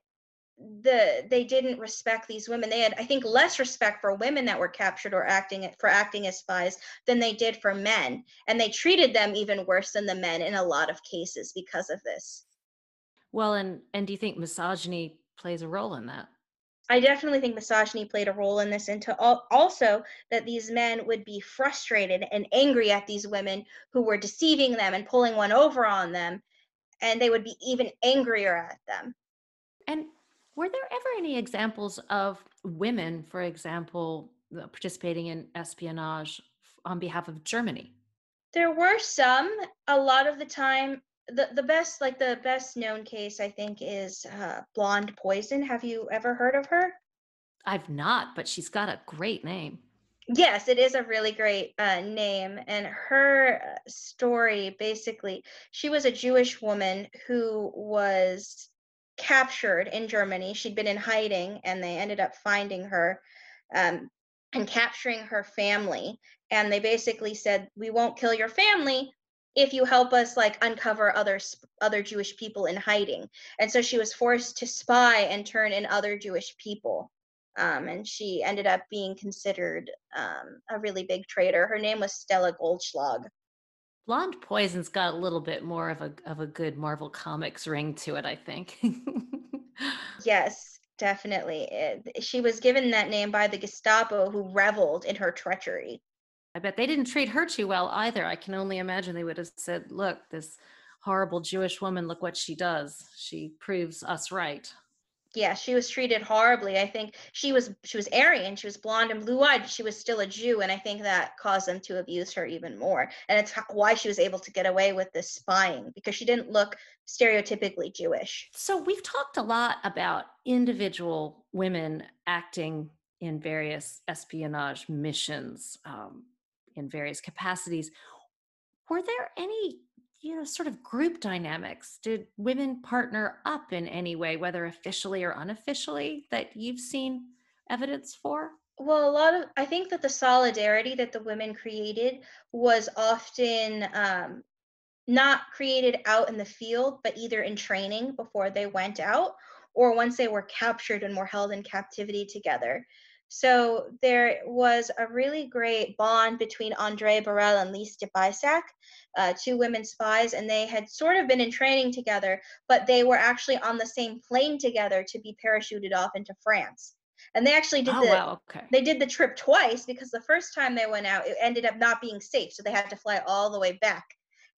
the they didn't respect these women. They had, I think, less respect for women that were captured or acting for acting as spies than they did for men, and they treated them even worse than the men in a lot of cases because of this. Well, and and do you think misogyny plays a role in that? I definitely think misogyny played a role in this, and to al- also that these men would be frustrated and angry at these women who were deceiving them and pulling one over on them, and they would be even angrier at them. And were there ever any examples of women, for example, uh, participating in espionage on behalf of Germany? There were some. A lot of the time, the the best like the best known case I think is uh, Blonde Poison. Have you ever heard of her? I've not, but she's got a great name. Yes, it is a really great uh, name. And her uh, story basically, she was a Jewish woman who was captured in Germany. She'd been in hiding, and they ended up finding her um, and capturing her family. And they basically said, "We won't kill your family." if you help us like uncover other other Jewish people in hiding. And so she was forced to spy and turn in other Jewish people um, and she ended up being considered um, a really big traitor. Her name was Stella Goldschlag. Blonde Poison's got a little bit more of a of a good Marvel Comics ring to it, I think. Yes, definitely. It, she was given that name by the Gestapo, who reveled in her treachery. I bet they didn't treat her too well either. I can only imagine they would have said, "Look, this horrible Jewish woman, look what she does. She proves us right." Yeah, she was treated horribly. I think she was she was Aryan, she was blonde and blue-eyed, she was still a Jew, and I think that caused them to abuse her even more. And it's why she was able to get away with this spying because she didn't look stereotypically Jewish. So we've talked a lot about individual women acting in various espionage missions um, in various capacities. Were there any, you know, sort of group dynamics? Did women partner up in any way, whether officially or unofficially, that you've seen evidence for? Well, a lot of I think that the solidarity that the women created was often um, not created out in the field, but either in training before they went out or once they were captured and were held in captivity together. So there was a really great bond between Andrée Borrel and Lise de Baissac, uh, two women spies, and they had sort of been in training together, but they were actually on the same plane together to be parachuted off into France. And they actually did Oh, the wow. Okay. they did the trip twice because the first time they went out, it ended up not being safe, so they had to fly all the way back.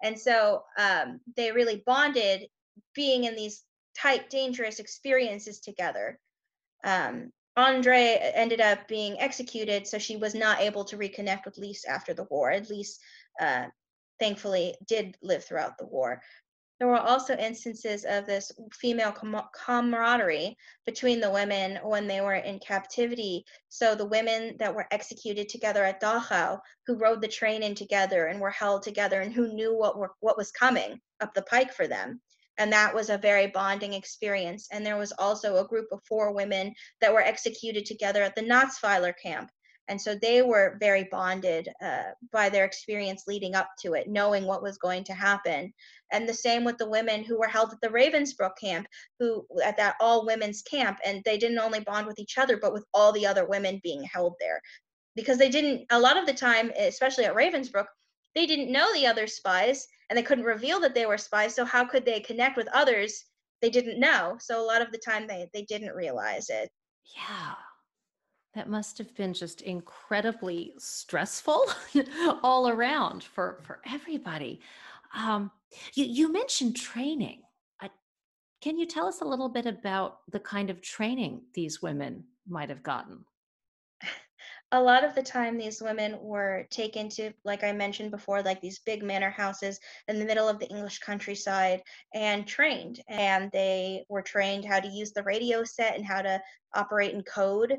And so um, they really bonded being in these tight, dangerous experiences together. Um, Andrée ended up being executed, so she was not able to reconnect with Lise after the war. At least, uh, thankfully, did live throughout the war. There were also instances of this female com- camaraderie between the women when they were in captivity. So the women that were executed together at Dachau, who rode the train in together and were held together, and who knew what were what was coming up the pike for them. And that was a very bonding experience. And there was also a group of four women that were executed together at the Natzweiler camp. And so they were very bonded uh, by their experience leading up to it, knowing what was going to happen and the same with the women who were held at the Ravensbrück camp, who at that all women's camp, and they didn't only bond with each other, but with all the other women being held there, because they didn't. A lot of the time, especially at Ravensbrück, they didn't know the other spies, and they couldn't reveal that they were spies. So how could they connect with others they didn't know? So a lot of the time, they they didn't realize it. Yeah. That must have been just incredibly stressful all around for for everybody. Um, you you mentioned training. Uh, can you tell us a little bit about the kind of training these women might have gotten? A lot of the time these women were taken to like i mentioned before like these big manor houses in the middle of the english countryside and trained and they were trained how to use the radio set and how to operate in code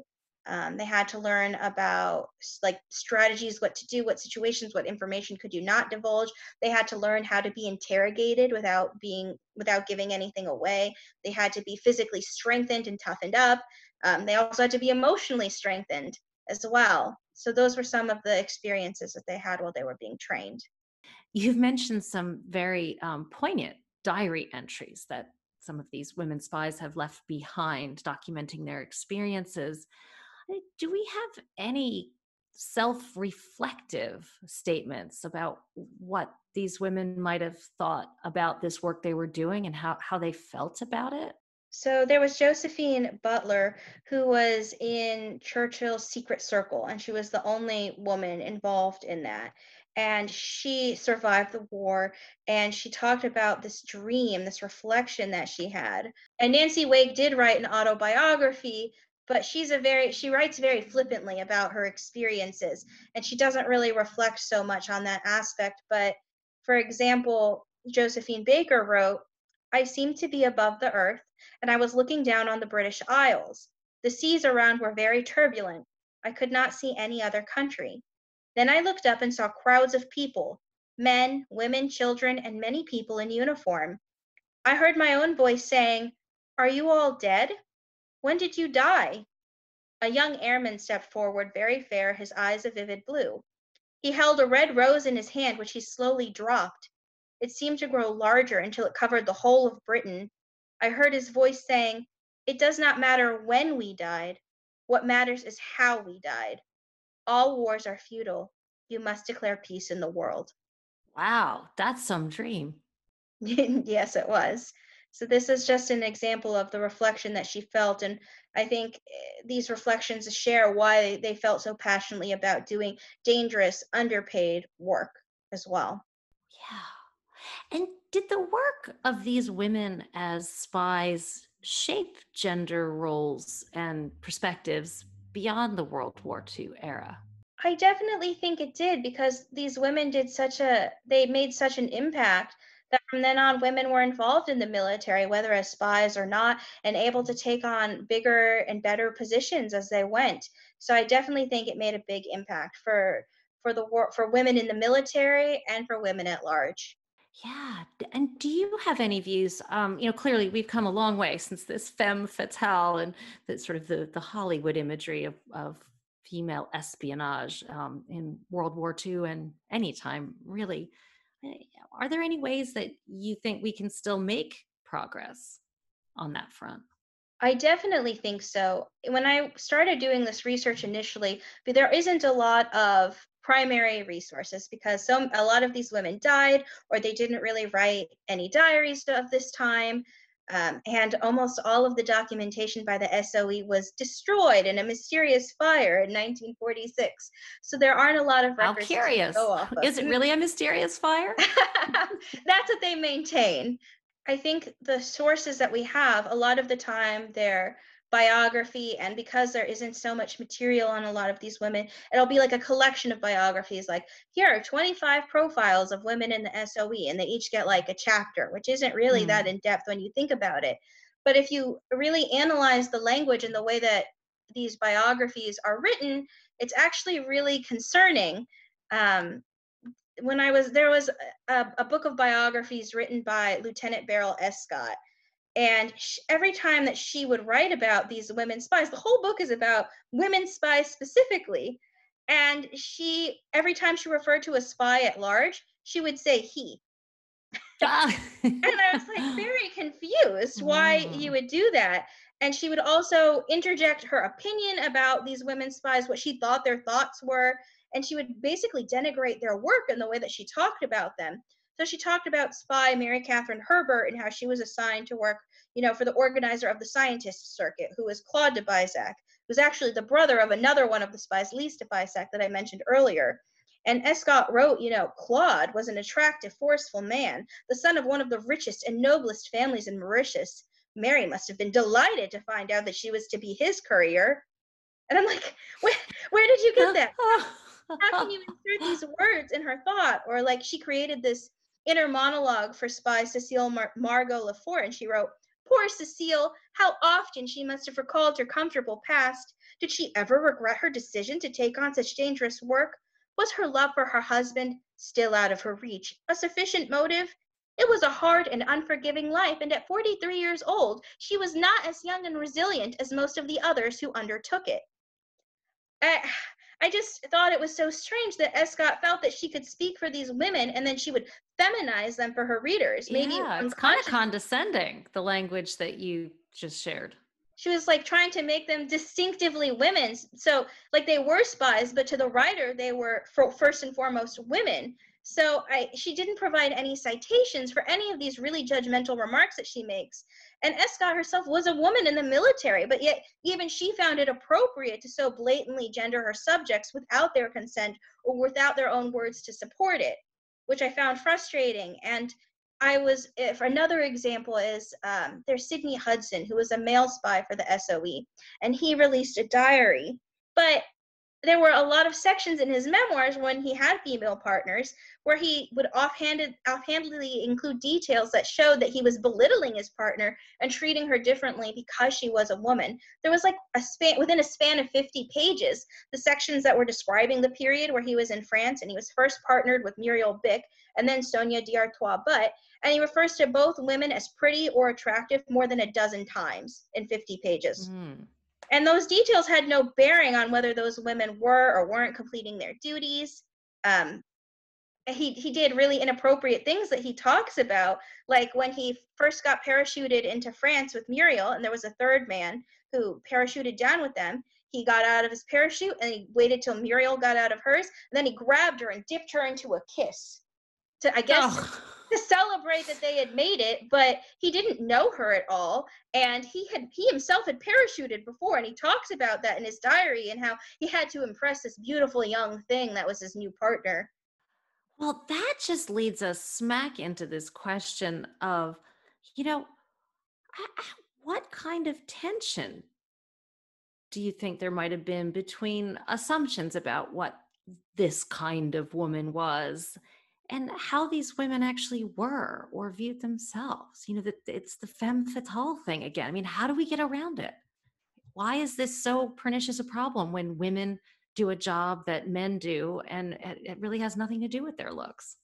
Um, they had to learn about like strategies, what to do, what situations, what information could you not divulge. They had to learn how to be interrogated without being without giving anything away. They had to be physically strengthened and toughened up. Um, they also had to be emotionally strengthened as well. So those were some of the experiences that they had while they were being trained. You've mentioned some very um, poignant diary entries that some of these women spies have left behind, documenting their experiences. Uh, do we have any self reflective statements about what these women might have thought about this work they were doing and how, how they felt about it? So there was Josephine Butler, who was in Churchill's secret circle, and she was the only woman involved in that. And she survived the war, and she talked about this dream, this reflection that she had. And Nancy Wake did write an autobiography, but she's a very she writes very flippantly about her experiences, and she doesn't really reflect so much on that aspect. But for example, Josephine Baker wrote, I seemed to be above the earth, and I was looking down on the British Isles. The seas around were very turbulent. I could not see any other country. Then I looked up and saw crowds of people men, women, children, and many people in uniform. I heard my own voice saying, Are you all dead? When did you die? A young airman stepped forward, very fair, his eyes a vivid blue. He held a red rose in his hand, which he slowly dropped. It seemed to grow larger until it covered the whole of Britain. I heard his voice saying, It does not matter when we died. What matters is how we died. All wars are futile. You must declare peace in the world. Wow, that's some dream. yes, it was. So, this is just an example of the reflection that she felt. And I think eh, these reflections share why they felt so passionately about doing dangerous, underpaid work as well. Yeah. And did the work of these women as spies shape gender roles and perspectives beyond the World War II era? I definitely think it did because these women did such a they made such an impact that from then on women were involved in the military whether as spies or not and able to take on bigger and better positions as they went. So I definitely think it made a big impact for for the war for women in the military and for women at large. Yeah. And do you have any views? Um, you know, clearly we've come a long way since this femme fatale and the sort of the, the Hollywood imagery of, of female espionage um, in World War II and anytime really. Eh, are there any ways that you think we can still make progress on that front? I definitely think so. When I started doing this research initially, but there isn't a lot of primary resources because some a lot of these women died or they didn't really write any diaries of this time um, and almost all of the documentation by the SOE was destroyed in a mysterious fire in 1946. So there aren't a lot of records. How curious. Of. Is it really a mysterious fire? That's what they maintain. I think the sources that we have, a lot of the time, they're biography and because there isn't so much material on a lot of these women it'll be like a collection of biographies like here are 25 profiles of women in the soe and they each get like a chapter which isn't really mm. that in depth when you think about it but if you really analyze the language and the way that these biographies are written it's actually really concerning um, when i was there was a, a book of biographies written by lieutenant beryl escott and every time that she would write about these women spies the whole book is about women spies specifically. And she every time she referred to a spy at large she would say he. Ah. and i was like very confused why you would do that. And she would also interject her opinion about these women spies what she thought their thoughts were. And she would basically denigrate their work in the way that she talked about them so she talked about spy Mary Catherine Herbert and how she was assigned to work, you know, for the organizer of the scientist circuit, who was Claude de Baissac, who's actually the brother of another one of the spies, Lise de Baissac, that I mentioned earlier. And Escott wrote, you know, Claude was an attractive, forceful man, the son of one of the richest and noblest families in Mauritius. Mary must have been delighted to find out that she was to be his courier. And I'm like, where, where did you get that? How can you insert these words in her thought? Or like she created this inner monologue for spy Cecile Mar- Margot Lefort, and she wrote, Poor Cecile, how often she must have recalled her comfortable past. Did she ever regret her decision to take on such dangerous work? Was her love for her husband, still out of her reach, a sufficient motive? It was a hard and unforgiving life, and at 43 years old, she was not as young and resilient as most of the others who undertook it. I, I just thought it was so strange that Escott felt that she could speak for these women and then she would feminize them for her readers. Maybe yeah, it's kind of condescending, the language that you just shared. She was like trying to make them distinctively women. So, like, they were spies, but to the writer, they were first and foremost women. So I, she didn't provide any citations for any of these really judgmental remarks that she makes. And Escott herself was a woman in the military, but yet even she found it appropriate to so blatantly gender her subjects without their consent or without their own words to support it, which I found frustrating. And I was, if another example is um, there's Sydney Hudson, who was a male spy for the SOE, and he released a diary. But there were a lot of sections in his memoirs when he had female partners where he would offhanded, offhandedly include details that showed that he was belittling his partner and treating her differently because she was a woman. There was like a span within a span of 50 pages, the sections that were describing the period where he was in France and he was first partnered with Muriel Byck and then Sonia d'Artois Butt, and he refers to both women as pretty or attractive more than a dozen times in 50 pages. Mm. And those details had no bearing on whether those women were or weren't completing their duties. Um, he he did really inappropriate things that he talks about, like when he first got parachuted into France with Muriel, and there was a third man who parachuted down with them. He got out of his parachute and he waited till Muriel got out of hers, and then he grabbed her and dipped her into a kiss. To I guess. Oh to celebrate that they had made it, but he didn't know her at all. And he had he himself had parachuted before, and he talks about that in his diary and how he had to impress this beautiful young thing that was his new partner. Well, that just leads us smack into this question of, you know, what kind of tension do you think there might have been between assumptions about what this kind of woman was and how these women actually were or viewed themselves. You know, that it's the femme fatale thing again. I mean, how do we get around it? Why is this so pernicious a problem when women do a job that men do and it really has nothing to do with their looks?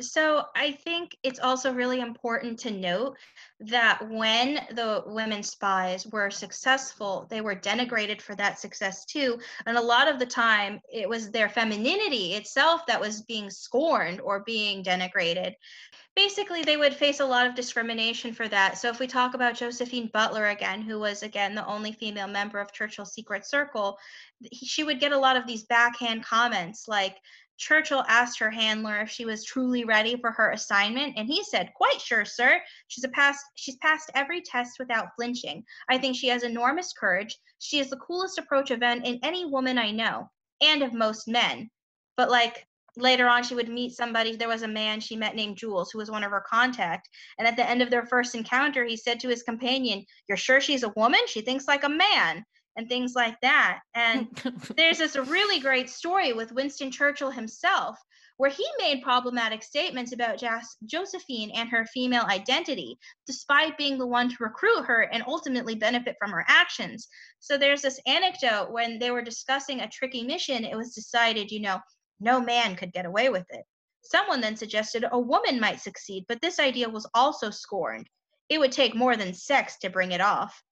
So I think it's also really important to note that when the women spies were successful, they were denigrated for that success too. And a lot of the time, it was their femininity itself that was being scorned or being denigrated. Basically, they would face a lot of discrimination for that. So if we talk about Josephine Butler again, who was again the only female member of Churchill's secret circle, she would get a lot of these backhand comments like, Churchill asked her handler if she was truly ready for her assignment, and he said, "Quite sure, sir. She's past she's passed every test without flinching. I think she has enormous courage. She is the coolest approach event in any woman I know, and of most men." But like later on she would meet somebody there was a man she met named jules who was one of her contact and at the end of their first encounter he said to his companion you're sure she's a woman she thinks like a man and things like that. And there's this really great story with Winston Churchill himself, where he made problematic statements about Jas- Josephine and her female identity, despite being the one to recruit her and ultimately benefit from her actions. So there's this anecdote when they were discussing a tricky mission, it was decided, you know, no man could get away with it. Someone then suggested a woman might succeed, but this idea was also scorned. It would take more than sex to bring it off.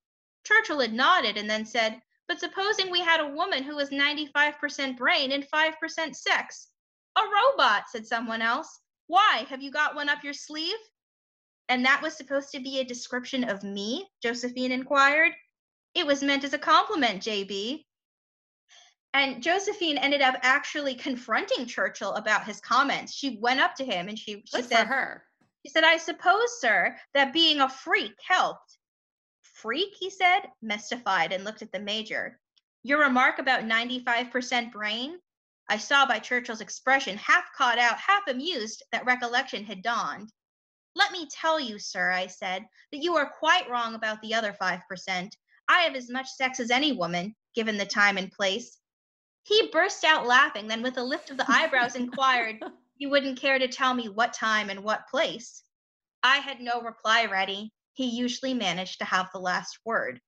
Churchill had nodded and then said, But supposing we had a woman who was 95% brain and 5% sex? A robot, said someone else. Why? Have you got one up your sleeve? And that was supposed to be a description of me? Josephine inquired. It was meant as a compliment, JB. And Josephine ended up actually confronting Churchill about his comments. She went up to him and she, she Good said, for her. She said, I suppose, sir, that being a freak helped freak, he said, mystified, and looked at the major. Your remark about 95% brain? I saw by Churchill's expression, half caught out, half amused, that recollection had dawned. Let me tell you, sir, I said, that you are quite wrong about the other 5%. I have as much sex as any woman, given the time and place. He burst out laughing, then with a lift of the eyebrows inquired, You wouldn't care to tell me what time and what place? I had no reply ready. He usually managed to have the last word.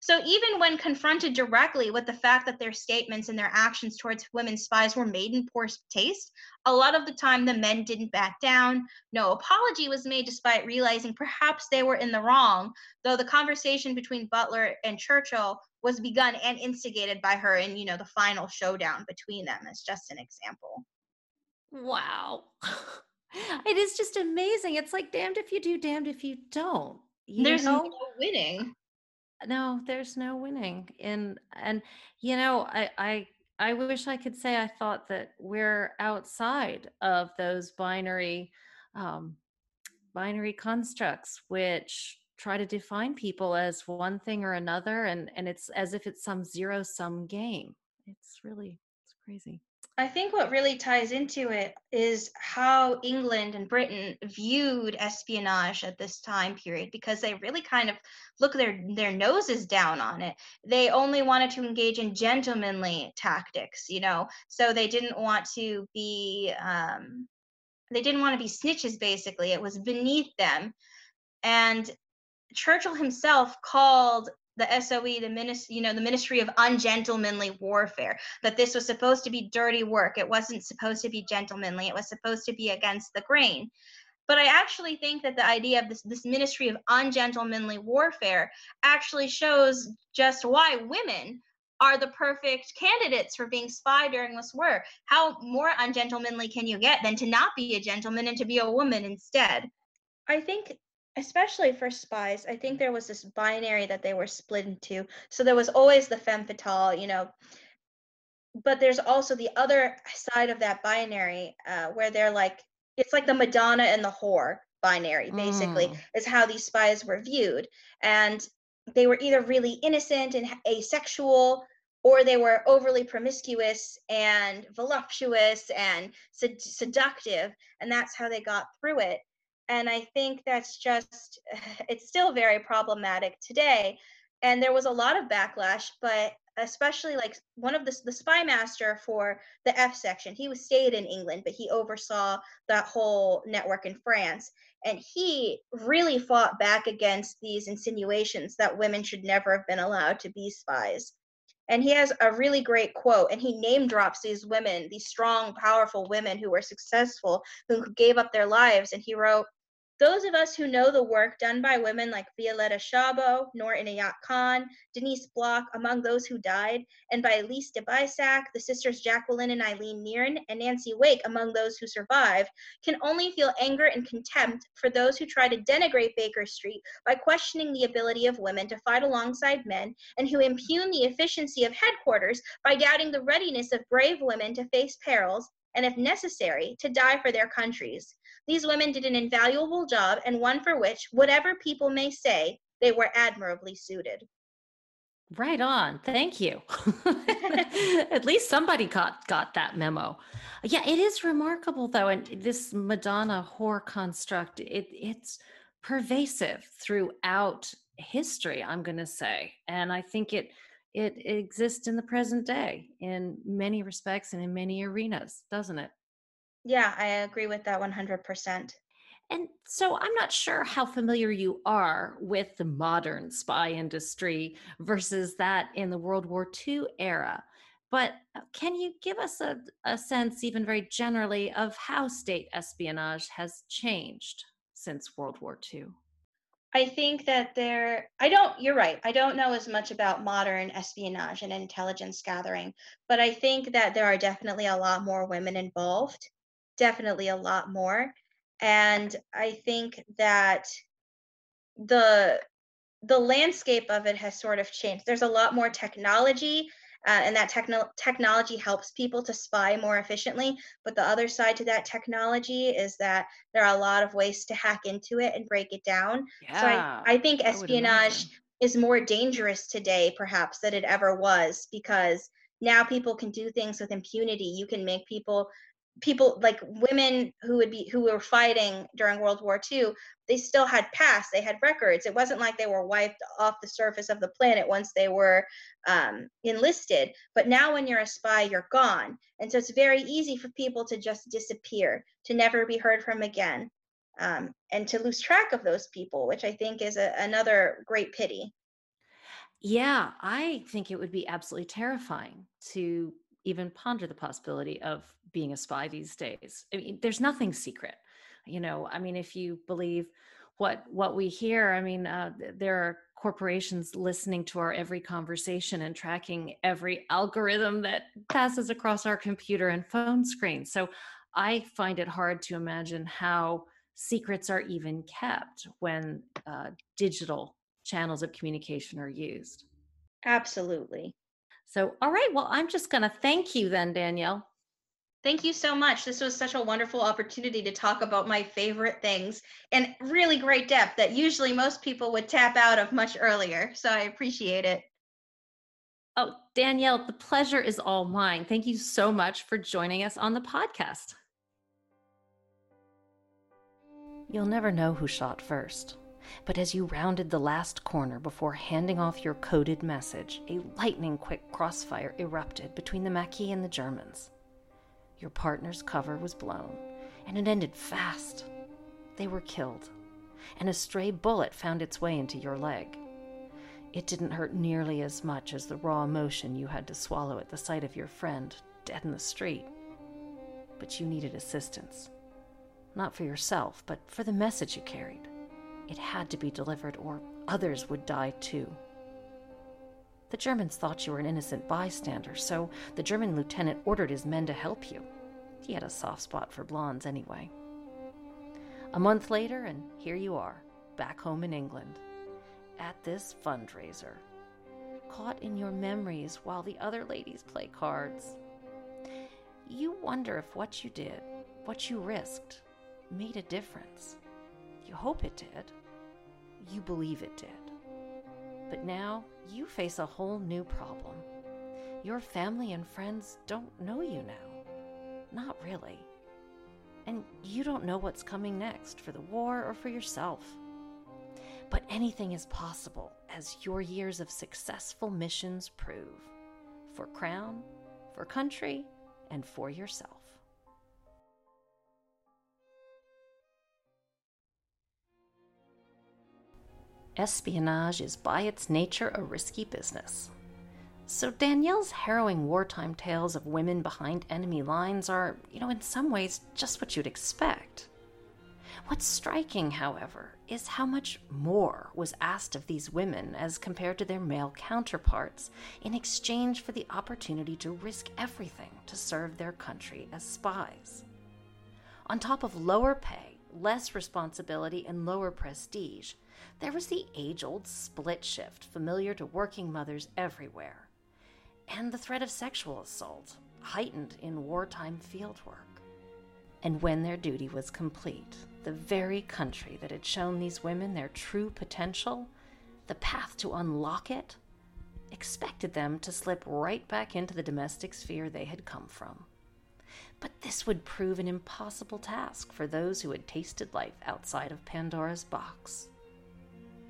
So even when confronted directly with the fact that their statements and their actions towards women spies were made in poor taste, a lot of the time the men didn't back down. No apology was made despite realizing perhaps they were in the wrong, though the conversation between Butler and Churchill was begun and instigated by her in, you know, the final showdown between them as just an example. Wow. it is just amazing. It's like damned if you do, damned if you don't. You There's know? no winning no there's no winning and and you know i i i wish i could say i thought that we're outside of those binary um binary constructs which try to define people as one thing or another and and it's as if it's some zero sum game it's really it's crazy I think what really ties into it is how England and Britain viewed espionage at this time period because they really kind of look their their noses down on it. They only wanted to engage in gentlemanly tactics, you know, so they didn't want to be um, they didn't want to be snitches. Basically, it was beneath them, and Churchill himself called the SOE, the ministry, you know, the Ministry of Ungentlemanly Warfare, that this was supposed to be dirty work. It wasn't supposed to be gentlemanly. It was supposed to be against the grain. But I actually think that the idea of this, this ministry of ungentlemanly warfare actually shows just why women are the perfect candidates for being spy during this war. How more ungentlemanly can you get than to not be a gentleman and to be a woman instead? I think especially for spies, I think there was this binary that they were split into. So there was always the femme fatale, you know, but there's also the other side of that binary uh, where they're like, it's like the Madonna and the whore binary, basically, mm. is how these spies were viewed. And they were either really innocent and asexual or they were overly promiscuous and voluptuous and sed- seductive and that's how they got through it and i think that's just it's still very problematic today. And there was a lot of backlash but especially like one of the the spy master for the f section he was stayed in england but he oversaw that whole network in france. And he really fought back against these insinuations that women should never have been allowed to be spies. And he has a really great quote and he name drops these women these strong powerful women who were successful who gave up their lives. And he wrote those of us who know the work done by women like Violette Szabo, Noor Inayat Khan, Denise Bloch, among those who died, and by Elise de Baissac, the sisters Jacqueline and Eileen Nearne, and Nancy Wake, among those who survived, can only feel anger and contempt for those who try to denigrate Baker Street by questioning the ability of women to fight alongside men and who impugn the efficiency of headquarters by doubting the readiness of brave women to face perils and, if necessary, to die for their countries. These women did an invaluable job and one for which, whatever people may say, they were admirably suited. Right on. Thank you. At least somebody got got that memo. Yeah, it is remarkable though, and this Madonna whore construct it it's pervasive throughout history. I'm going to say, and I think it it exists in the present day in many respects and in many arenas, doesn't it? Yeah, I agree with that 100%. And so I'm not sure how familiar you are with the modern spy industry versus that in the World War II era. But uh, can you give us a, a sense, even very generally, of how state espionage has changed since World War II? I think that there, I don't, you're right. I don't know as much about modern espionage and intelligence gathering, but I think that there are definitely a lot more women involved, definitely a lot more. And I think that the the landscape of it has sort of changed. There's a lot more technology uh, and that techno- technology helps people to spy more efficiently. But the other side to that technology is that there are a lot of ways to hack into it and break it down. Yeah, so I, I think espionage I is more dangerous today, perhaps, than it ever was because now people can do things with impunity. You can make people people like women who would be who were fighting during World War II, they still had past, they had records. It wasn't like they were wiped off the surface of the planet once they were um, enlisted. But now, when you're a spy, you're gone, and so it's very easy for people to just disappear, to never be heard from again. um, and to lose track of those people, which I think is a, another great pity. Yeah, I think it would be absolutely terrifying to even ponder the possibility of being a spy these days. I mean, there's nothing secret. You know, I mean, if you believe what what we hear, I mean, uh, there are corporations listening to our every conversation and tracking every algorithm that passes across our computer and phone screen. So I find it hard to imagine how secrets are even kept when uh, digital channels of communication are used. Absolutely. So, all right. Well, I'm just going to thank you then, Danielle. Thank you so much. This was such a wonderful opportunity to talk about my favorite things in really great depth that usually most people would tap out of much earlier. So I appreciate it. Oh, Danielle, the pleasure is all mine. Thank you so much for joining us on the podcast. You'll never know who shot first. But as you rounded the last corner before handing off your coded message, a lightning quick crossfire erupted between the Maquis and the Germans. Your partner's cover was blown, and it ended fast. They were killed, and a stray bullet found its way into your leg. It didn't hurt nearly as much as the raw emotion you had to swallow at the sight of your friend dead in the street. But you needed assistance. Not for yourself, but for the message you carried. It had to be delivered, or others would die too. The Germans thought you were an innocent bystander, so the German lieutenant ordered his men to help you. He had a soft spot for blondes anyway. A month later, and here you are, back home in England, at this fundraiser, caught in your memories while the other ladies play cards. You wonder if what you did, what you risked, made a difference. You hope it did. You believe it did. But now you face a whole new problem. Your family and friends don't know you now. Not really. And you don't know what's coming next for the war or for yourself. But anything is possible, as your years of successful missions prove for crown, for country, and for yourself. Espionage is by its nature a risky business. So Danielle's harrowing wartime tales of women behind enemy lines are, you know, in some ways just what you'd expect. What's striking, however, is how much more was asked of these women as compared to their male counterparts in exchange for the opportunity to risk everything to serve their country as spies. On top of lower pay, less responsibility, and lower prestige, there was the age old split shift familiar to working mothers everywhere, and the threat of sexual assault, heightened in wartime fieldwork. And when their duty was complete, the very country that had shown these women their true potential, the path to unlock it, expected them to slip right back into the domestic sphere they had come from. But this would prove an impossible task for those who had tasted life outside of Pandora's box.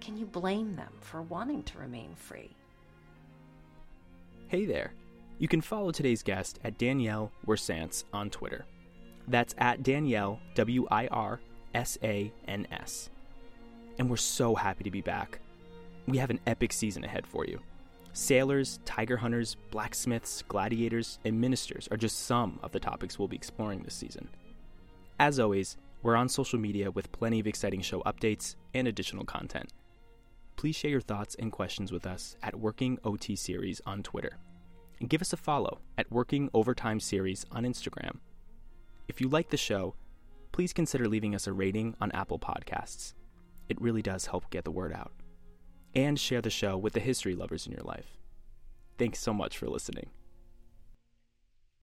Can you blame them for wanting to remain free? Hey there. You can follow today's guest at Danielle Wirsans on Twitter. That's at Danielle, W I R S A N S. And we're so happy to be back. We have an epic season ahead for you. Sailors, tiger hunters, blacksmiths, gladiators, and ministers are just some of the topics we'll be exploring this season. As always, we're on social media with plenty of exciting show updates and additional content. Please share your thoughts and questions with us at Working OT Series on Twitter. And give us a follow at Working Overtime Series on Instagram. If you like the show, please consider leaving us a rating on Apple Podcasts. It really does help get the word out and share the show with the history lovers in your life. Thanks so much for listening.